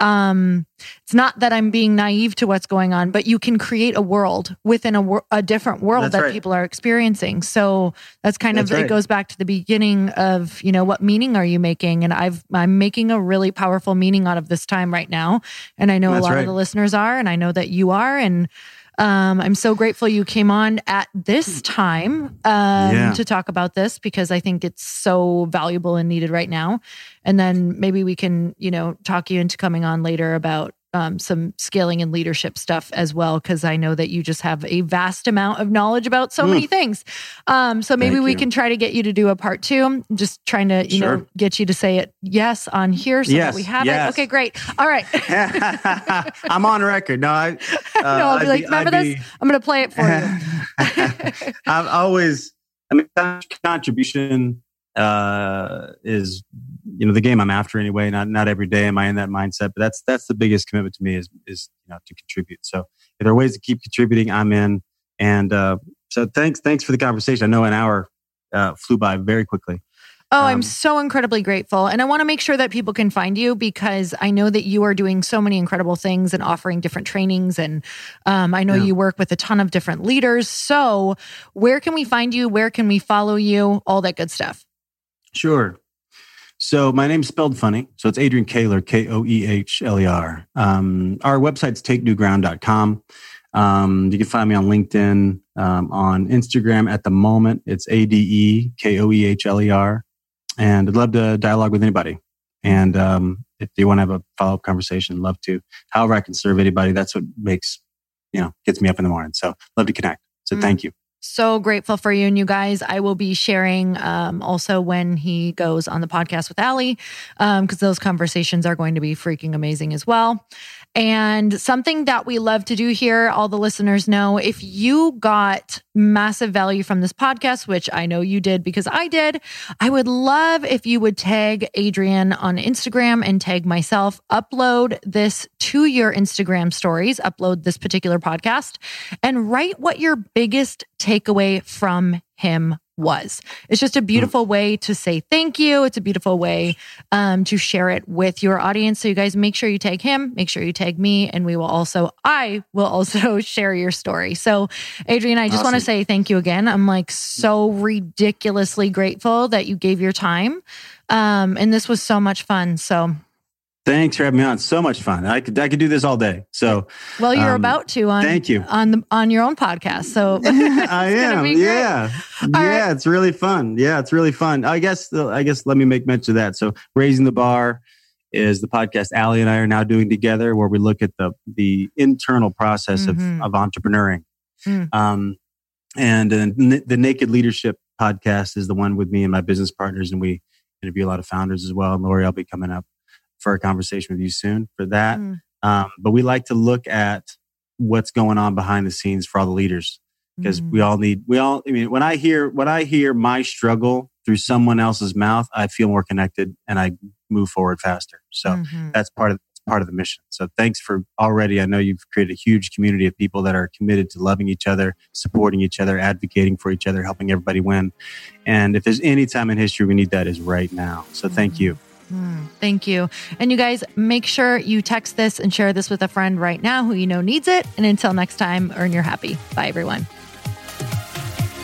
um it's not that i'm being naive to what's going on but you can create a world within a, wor- a different world
That's
that
right.
people are experiencing so that's kind
That's
of it goes back to the beginning of you know what meaning are you making and i've i'm making a really powerful meaning out of this time right now and i know
That's
a lot
right.
of the listeners are and i know that you are and um, I'm so grateful you came on at this time um,
Yeah.
to talk about this because I think it's so valuable and needed right now. And then maybe we can, you know, talk you into coming on later about um, some scaling and leadership stuff as well, because I know that you just have a vast amount of knowledge about so mm. many things. Um, so maybe Thank we you. can try to get you to do a part two. just trying to, you sure. know, get you to say it yes on here so yes, that we have yes. it. Okay, great. All right.
I'm on record. No, I,
uh, no, I'll be I'd like, be, remember I'd this? Be... I'm going to play it for
you. I've always, I mean, contribution uh, is you know the game I'm after anyway. Not not every day am I in that mindset, but that's that's the biggest commitment to me is is you know to contribute. So if there are ways to keep contributing, I'm in. And uh, so thanks thanks for the conversation. I know an hour uh, flew by very quickly.
Oh, um, I'm so incredibly grateful. And I want to make sure that people can find you because I know that you are doing so many incredible things and offering different trainings. And um, I know yeah. you work with a ton of different leaders. So, where can we find you? Where can we follow you? All that good stuff.
Sure. So my name's spelled funny. So it's Adrian Koehler, K O E H L E R. Um, our website's takenewground.com. Um, you can find me on LinkedIn, um, on Instagram at the moment. It's A D E K O E H L E R. And I'd love to dialogue with anybody. And um, if you want to have a follow up conversation, love to. However, I can serve anybody. That's what makes, you know, gets me up in the morning. So love to connect. So mm. thank you
so grateful for you and you guys. I will be sharing um, also when he goes on the podcast with Alli, because um, those conversations are going to be freaking amazing as well. And something that we love to do here, all the listeners know, if you got massive value from this podcast, which I know you did because I did, I would love if you would tag Adrian on Instagram and tag myself, upload this to your Instagram stories, upload this particular podcast, and write what your biggest takeaway from him was. It's just a beautiful way to say thank you. It's a beautiful way um, to share it with your audience. So you guys make sure you tag him, make sure you tag me, and we will also, I will also share your story. So Adrian, I just awesome. want to say thank you again. I'm like so ridiculously grateful that you gave your time. Um, and this was so much fun. So
Thanks for having me on. So much fun. I could I could do this all day. So
well, you're um, about to on
thank you
on the on your own podcast. So
I am. Yeah, yeah. Right. It's really fun. Yeah, it's really fun. I guess I guess let me make mention of that. So raising the bar is the podcast Alli and I are now doing together, where we look at the the internal process mm-hmm. of of entrepreneuring. Mm. Um, and uh, the Naked Leadership podcast is the one with me and my business partners, and we interview a lot of founders as well. And Lori, I'll be coming up for a conversation with you soon for that. Mm. Um, but we like to look at what's going on behind the scenes for all the leaders because mm. we all need, we all, I mean, when I hear, when I hear my struggle through someone else's mouth, I feel more connected and I move forward faster. So mm-hmm. that's part of, part of the mission. So thanks for already. I know you've created a huge community of people that are committed to loving each other, supporting each other, advocating for each other, helping everybody win. And if there's any time in history we need that is right now. So thank mm-hmm. you.
Mm, thank you. And you guys, make sure you text this and share this with a friend right now who you know needs it. And until next time, earn your happy. Bye, everyone.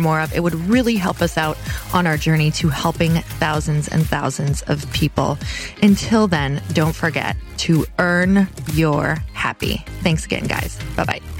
more of. It would really help us out on our journey to helping thousands and thousands of people. Until then, don't forget to earn your happy. Thanks again, guys. Bye bye.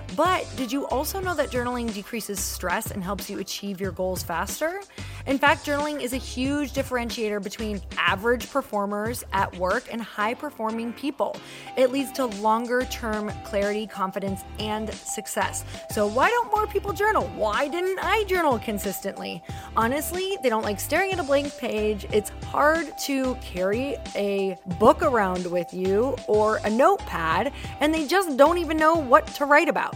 But did you also know that journaling decreases stress and helps you achieve your goals faster? In fact, journaling is a huge differentiator between average performers at work and high performing people. It leads to longer term clarity, confidence, and success. So, why don't more people journal? Why didn't I journal consistently? Honestly, they don't like staring at a blank page. It's hard to carry a book around with you or a notepad, and they just don't even know what to write about,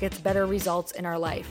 gets better results in our life.